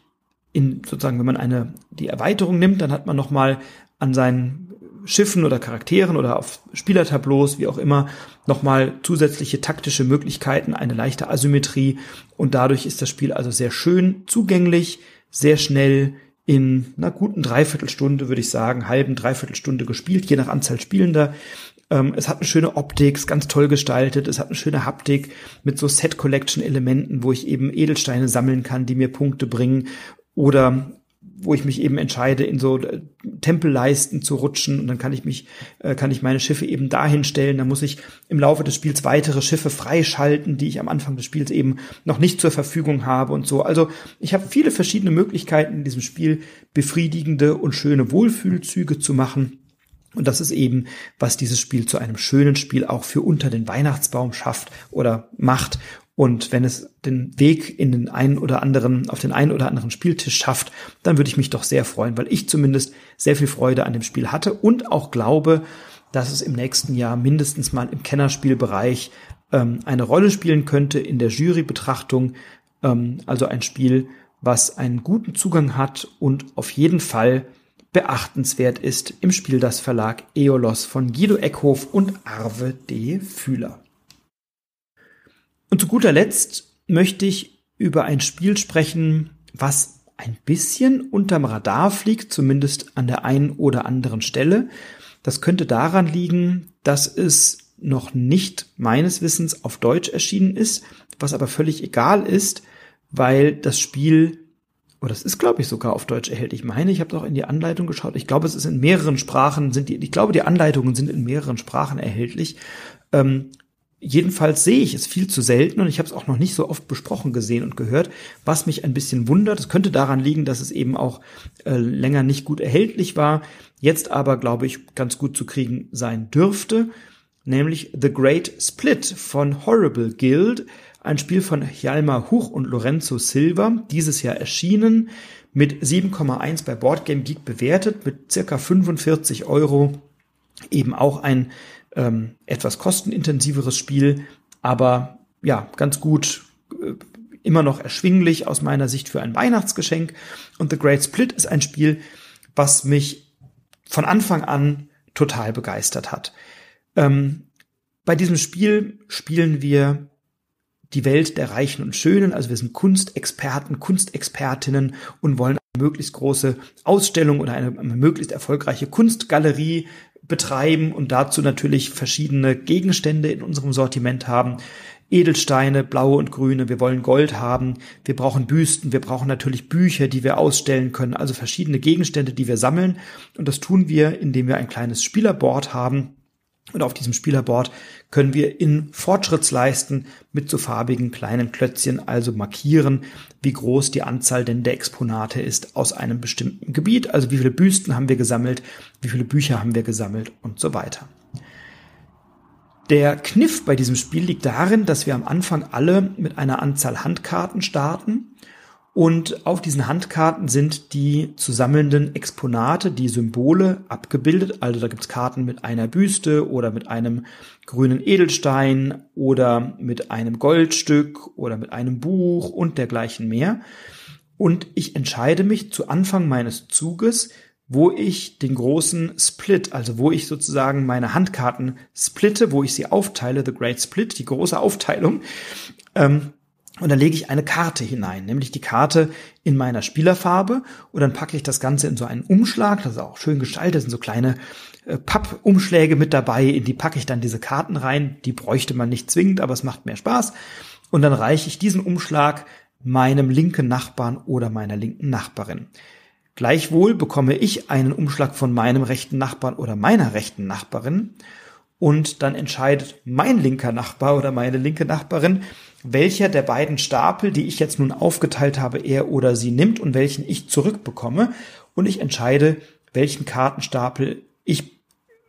in sozusagen, wenn man eine die Erweiterung nimmt, dann hat man noch mal an seinen Schiffen oder Charakteren oder auf Spielertableaus, wie auch immer, nochmal zusätzliche taktische Möglichkeiten, eine leichte Asymmetrie und dadurch ist das Spiel also sehr schön zugänglich, sehr schnell in einer guten Dreiviertelstunde, würde ich sagen, halben Dreiviertelstunde gespielt, je nach Anzahl Spielender. Ähm, es hat eine schöne Optik, ist ganz toll gestaltet, es hat eine schöne Haptik mit so Set-Collection-Elementen, wo ich eben Edelsteine sammeln kann, die mir Punkte bringen oder wo ich mich eben entscheide, in so äh, Tempelleisten zu rutschen und dann kann ich mich, äh, kann ich meine Schiffe eben dahin stellen. Dann muss ich im Laufe des Spiels weitere Schiffe freischalten, die ich am Anfang des Spiels eben noch nicht zur Verfügung habe und so. Also ich habe viele verschiedene Möglichkeiten in diesem Spiel befriedigende und schöne Wohlfühlzüge zu machen. Und das ist eben, was dieses Spiel zu einem schönen Spiel auch für unter den Weihnachtsbaum schafft oder macht. Und wenn es den Weg in den einen oder anderen, auf den einen oder anderen Spieltisch schafft, dann würde ich mich doch sehr freuen, weil ich zumindest sehr viel Freude an dem Spiel hatte und auch glaube, dass es im nächsten Jahr mindestens mal im Kennerspielbereich ähm, eine Rolle spielen könnte in der Jurybetrachtung. Ähm, also ein Spiel, was einen guten Zugang hat und auf jeden Fall beachtenswert ist im Spiel das Verlag Eolos von Guido Eckhoff und Arve D. Fühler. Und zu guter Letzt möchte ich über ein Spiel sprechen, was ein bisschen unterm Radar fliegt, zumindest an der einen oder anderen Stelle. Das könnte daran liegen, dass es noch nicht meines Wissens auf Deutsch erschienen ist, was aber völlig egal ist, weil das Spiel, oder das ist glaube ich sogar auf Deutsch erhältlich. Ich meine, ich habe auch in die Anleitung geschaut. Ich glaube, es ist in mehreren Sprachen, sind die, ich glaube, die Anleitungen sind in mehreren Sprachen erhältlich. Ähm, Jedenfalls sehe ich es viel zu selten und ich habe es auch noch nicht so oft besprochen gesehen und gehört, was mich ein bisschen wundert. Es könnte daran liegen, dass es eben auch äh, länger nicht gut erhältlich war, jetzt aber, glaube ich, ganz gut zu kriegen sein dürfte, nämlich The Great Split von Horrible Guild, ein Spiel von Hjalmar Huch und Lorenzo Silva, dieses Jahr erschienen, mit 7,1 bei Boardgame Geek bewertet, mit circa 45 Euro, eben auch ein ähm, etwas kostenintensiveres Spiel, aber ja, ganz gut, äh, immer noch erschwinglich aus meiner Sicht für ein Weihnachtsgeschenk. Und The Great Split ist ein Spiel, was mich von Anfang an total begeistert hat. Ähm, bei diesem Spiel spielen wir die Welt der Reichen und Schönen, also wir sind Kunstexperten, Kunstexpertinnen und wollen eine möglichst große Ausstellung oder eine, eine möglichst erfolgreiche Kunstgalerie betreiben und dazu natürlich verschiedene Gegenstände in unserem Sortiment haben. Edelsteine, blaue und grüne, wir wollen Gold haben, wir brauchen Büsten, wir brauchen natürlich Bücher, die wir ausstellen können, also verschiedene Gegenstände, die wir sammeln. Und das tun wir, indem wir ein kleines Spielerboard haben, und auf diesem Spielerboard können wir in Fortschrittsleisten mit so farbigen kleinen Klötzchen also markieren, wie groß die Anzahl denn der Exponate ist aus einem bestimmten Gebiet, also wie viele Büsten haben wir gesammelt, wie viele Bücher haben wir gesammelt und so weiter. Der Kniff bei diesem Spiel liegt darin, dass wir am Anfang alle mit einer Anzahl Handkarten starten und auf diesen Handkarten sind die zu sammelnden Exponate, die Symbole abgebildet. Also da gibt's Karten mit einer Büste oder mit einem grünen Edelstein oder mit einem Goldstück oder mit einem Buch und dergleichen mehr. Und ich entscheide mich zu Anfang meines Zuges, wo ich den großen Split, also wo ich sozusagen meine Handkarten splitte, wo ich sie aufteile, The Great Split, die große Aufteilung, ähm, und dann lege ich eine Karte hinein, nämlich die Karte in meiner Spielerfarbe. Und dann packe ich das Ganze in so einen Umschlag. Das ist auch schön gestaltet. Sind so kleine äh, Pappumschläge mit dabei. In die packe ich dann diese Karten rein. Die bräuchte man nicht zwingend, aber es macht mehr Spaß. Und dann reiche ich diesen Umschlag meinem linken Nachbarn oder meiner linken Nachbarin. Gleichwohl bekomme ich einen Umschlag von meinem rechten Nachbarn oder meiner rechten Nachbarin. Und dann entscheidet mein linker Nachbar oder meine linke Nachbarin, welcher der beiden Stapel, die ich jetzt nun aufgeteilt habe, er oder sie nimmt und welchen ich zurückbekomme. Und ich entscheide, welchen Kartenstapel ich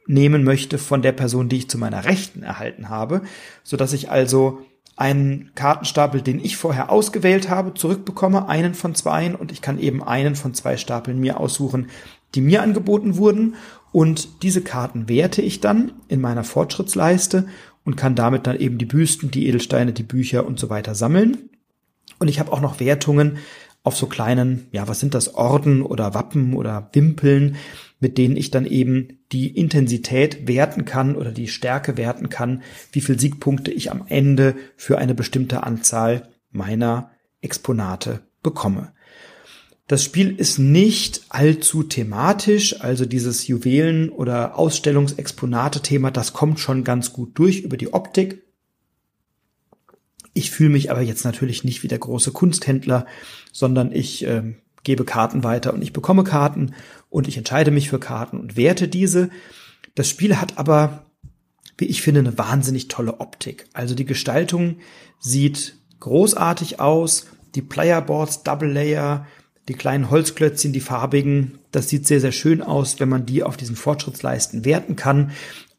nehmen möchte von der Person, die ich zu meiner Rechten erhalten habe, so dass ich also einen Kartenstapel, den ich vorher ausgewählt habe, zurückbekomme, einen von zweien. Und ich kann eben einen von zwei Stapeln mir aussuchen, die mir angeboten wurden. Und diese Karten werte ich dann in meiner Fortschrittsleiste und kann damit dann eben die Büsten, die Edelsteine, die Bücher und so weiter sammeln. Und ich habe auch noch Wertungen auf so kleinen, ja, was sind das, Orden oder Wappen oder Wimpeln, mit denen ich dann eben die Intensität werten kann oder die Stärke werten kann, wie viel Siegpunkte ich am Ende für eine bestimmte Anzahl meiner Exponate bekomme. Das Spiel ist nicht allzu thematisch, also dieses Juwelen- oder Ausstellungsexponate-Thema, das kommt schon ganz gut durch über die Optik. Ich fühle mich aber jetzt natürlich nicht wie der große Kunsthändler, sondern ich äh, gebe Karten weiter und ich bekomme Karten und ich entscheide mich für Karten und werte diese. Das Spiel hat aber, wie ich finde, eine wahnsinnig tolle Optik. Also die Gestaltung sieht großartig aus. Die Playerboards, Double Layer, die kleinen Holzklötzchen, die farbigen, das sieht sehr, sehr schön aus, wenn man die auf diesen Fortschrittsleisten werten kann.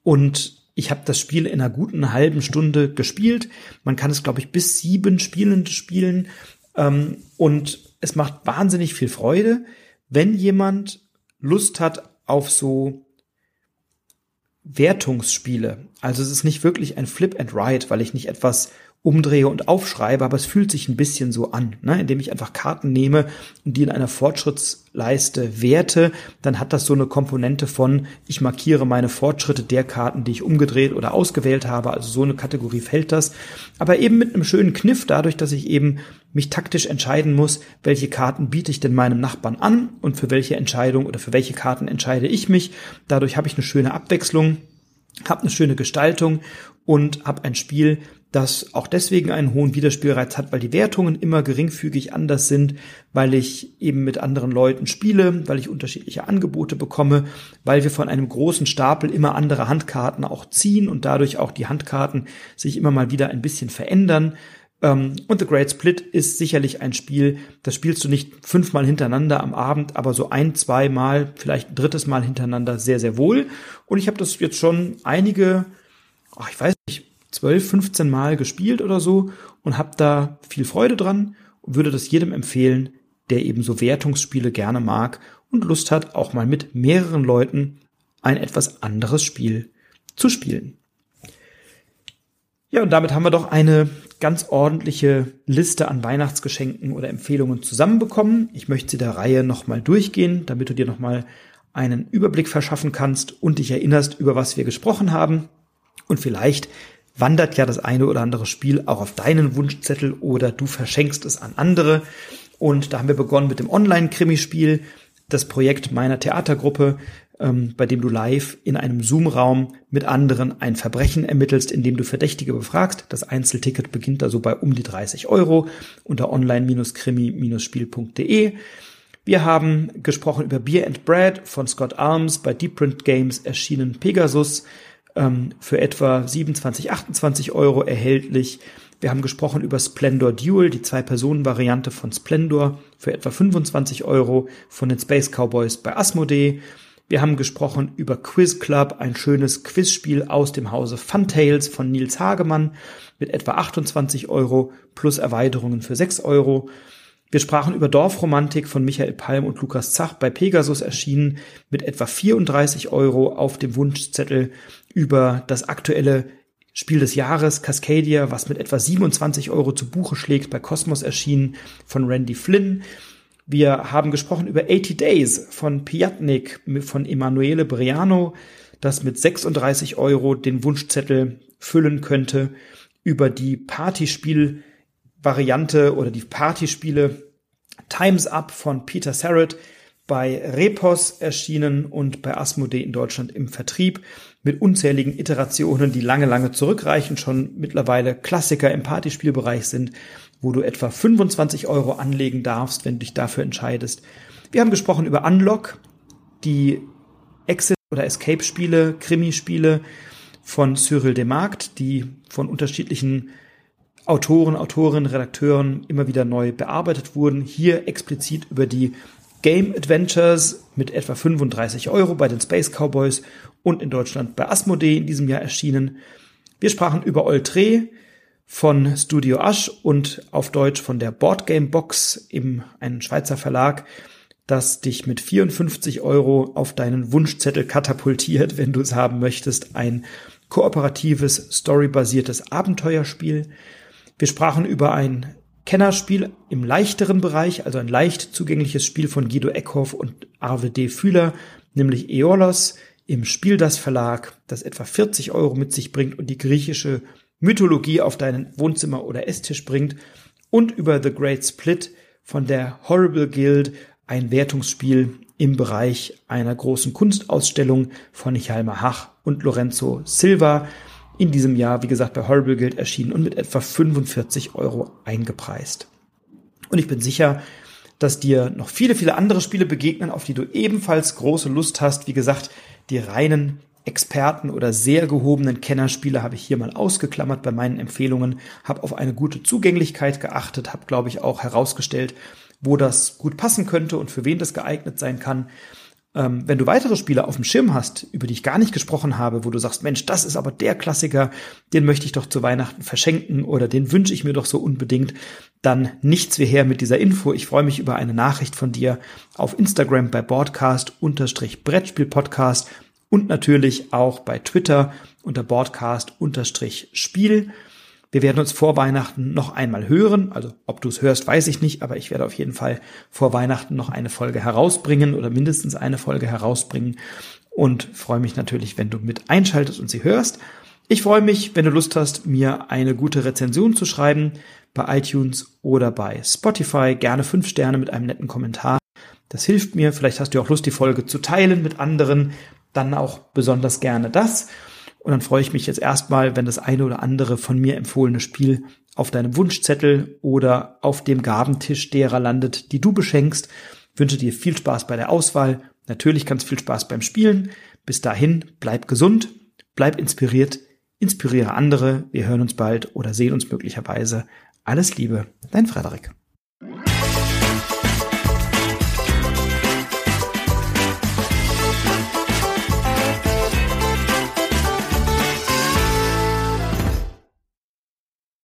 Und ich habe das Spiel in einer guten halben Stunde gespielt. Man kann es, glaube ich, bis sieben Spielende spielen. Ähm, und es macht wahnsinnig viel Freude, wenn jemand Lust hat auf so Wertungsspiele. Also es ist nicht wirklich ein Flip and Write, weil ich nicht etwas umdrehe und aufschreibe, aber es fühlt sich ein bisschen so an, ne? indem ich einfach Karten nehme und die in einer Fortschrittsleiste werte, dann hat das so eine Komponente von, ich markiere meine Fortschritte der Karten, die ich umgedreht oder ausgewählt habe, also so eine Kategorie fällt das, aber eben mit einem schönen Kniff, dadurch, dass ich eben mich taktisch entscheiden muss, welche Karten biete ich denn meinem Nachbarn an und für welche Entscheidung oder für welche Karten entscheide ich mich. Dadurch habe ich eine schöne Abwechslung, habe eine schöne Gestaltung und habe ein Spiel, das auch deswegen einen hohen Wiederspielreiz hat, weil die Wertungen immer geringfügig anders sind, weil ich eben mit anderen Leuten spiele, weil ich unterschiedliche Angebote bekomme, weil wir von einem großen Stapel immer andere Handkarten auch ziehen und dadurch auch die Handkarten sich immer mal wieder ein bisschen verändern. Ähm, und The Great Split ist sicherlich ein Spiel, das spielst du nicht fünfmal hintereinander am Abend, aber so ein, zwei Mal, vielleicht ein drittes Mal hintereinander sehr, sehr wohl. Und ich habe das jetzt schon einige, oh, ich weiß nicht, 12, 15 Mal gespielt oder so und habe da viel Freude dran und würde das jedem empfehlen, der eben so Wertungsspiele gerne mag und Lust hat, auch mal mit mehreren Leuten ein etwas anderes Spiel zu spielen. Ja, und damit haben wir doch eine ganz ordentliche Liste an Weihnachtsgeschenken oder Empfehlungen zusammenbekommen. Ich möchte sie der Reihe nochmal durchgehen, damit du dir nochmal einen Überblick verschaffen kannst und dich erinnerst, über was wir gesprochen haben. Und vielleicht wandert ja das eine oder andere Spiel auch auf deinen Wunschzettel oder du verschenkst es an andere. Und da haben wir begonnen mit dem Online-Krimispiel, das Projekt meiner Theatergruppe, ähm, bei dem du live in einem Zoom-Raum mit anderen ein Verbrechen ermittelst, indem du Verdächtige befragst. Das Einzelticket beginnt also bei um die 30 Euro unter online-krimi-spiel.de. Wir haben gesprochen über Beer and Bread von Scott Arms bei Deep Print Games erschienen Pegasus ähm, für etwa 27, 28 Euro erhältlich. Wir haben gesprochen über Splendor Duel, die Zwei-Personen-Variante von Splendor für etwa 25 Euro von den Space Cowboys bei Asmodee. Wir haben gesprochen über Quiz Club, ein schönes Quizspiel aus dem Hause Funtails von Nils Hagemann mit etwa 28 Euro plus Erweiterungen für 6 Euro. Wir sprachen über Dorfromantik von Michael Palm und Lukas Zach bei Pegasus erschienen mit etwa 34 Euro auf dem Wunschzettel über das aktuelle Spiel des Jahres Cascadia, was mit etwa 27 Euro zu Buche schlägt, bei Cosmos erschienen von Randy Flynn. Wir haben gesprochen über 80 Days von Piatnik von Emanuele Briano, das mit 36 Euro den Wunschzettel füllen könnte, über die Partyspiel Variante oder die Partyspiele Times Up von Peter Sarrett bei Repos erschienen und bei Asmodee in Deutschland im Vertrieb mit unzähligen Iterationen, die lange, lange zurückreichen, schon mittlerweile Klassiker im Partyspielbereich sind, wo du etwa 25 Euro anlegen darfst, wenn du dich dafür entscheidest. Wir haben gesprochen über Unlock, die Exit- oder Escape-Spiele, Krimispiele von Cyril Demarkt, die von unterschiedlichen Autoren, Autorinnen, Redakteuren immer wieder neu bearbeitet wurden. Hier explizit über die Game Adventures mit etwa 35 Euro bei den Space Cowboys und in Deutschland bei Asmodee in diesem Jahr erschienen. Wir sprachen über Oltre von Studio Asch und auf Deutsch von der Boardgame Box, eben ein Schweizer Verlag, das dich mit 54 Euro auf deinen Wunschzettel katapultiert, wenn du es haben möchtest. Ein kooperatives, storybasiertes Abenteuerspiel. Wir sprachen über ein Kennerspiel im leichteren Bereich, also ein leicht zugängliches Spiel von Guido Eckhoff und Arve D. Fühler, nämlich Eolos im Spieldas Verlag, das etwa 40 Euro mit sich bringt und die griechische Mythologie auf deinen Wohnzimmer- oder Esstisch bringt und über The Great Split von der Horrible Guild, ein Wertungsspiel im Bereich einer großen Kunstausstellung von Hjalmar Hach und Lorenzo Silva, in diesem Jahr, wie gesagt, bei Horrible Guild erschienen und mit etwa 45 Euro eingepreist. Und ich bin sicher, dass dir noch viele, viele andere Spiele begegnen, auf die du ebenfalls große Lust hast. Wie gesagt, die reinen Experten oder sehr gehobenen Kennerspiele habe ich hier mal ausgeklammert bei meinen Empfehlungen, habe auf eine gute Zugänglichkeit geachtet, habe, glaube ich, auch herausgestellt, wo das gut passen könnte und für wen das geeignet sein kann. Ähm, wenn du weitere Spiele auf dem Schirm hast, über die ich gar nicht gesprochen habe, wo du sagst, Mensch, das ist aber der Klassiker, den möchte ich doch zu Weihnachten verschenken oder den wünsche ich mir doch so unbedingt, dann nichts wie her mit dieser Info. Ich freue mich über eine Nachricht von dir auf Instagram bei Broadcast-Brettspiel-Podcast und natürlich auch bei Twitter unter Broadcast-Spiel. Wir werden uns vor Weihnachten noch einmal hören. Also ob du es hörst, weiß ich nicht, aber ich werde auf jeden Fall vor Weihnachten noch eine Folge herausbringen oder mindestens eine Folge herausbringen und freue mich natürlich, wenn du mit einschaltest und sie hörst. Ich freue mich, wenn du Lust hast, mir eine gute Rezension zu schreiben bei iTunes oder bei Spotify. Gerne fünf Sterne mit einem netten Kommentar. Das hilft mir. Vielleicht hast du auch Lust, die Folge zu teilen mit anderen. Dann auch besonders gerne das. Und dann freue ich mich jetzt erstmal, wenn das eine oder andere von mir empfohlene Spiel auf deinem Wunschzettel oder auf dem Gabentisch derer landet, die du beschenkst. Ich wünsche dir viel Spaß bei der Auswahl. Natürlich ganz viel Spaß beim Spielen. Bis dahin, bleib gesund, bleib inspiriert, inspiriere andere. Wir hören uns bald oder sehen uns möglicherweise. Alles Liebe, dein Frederik.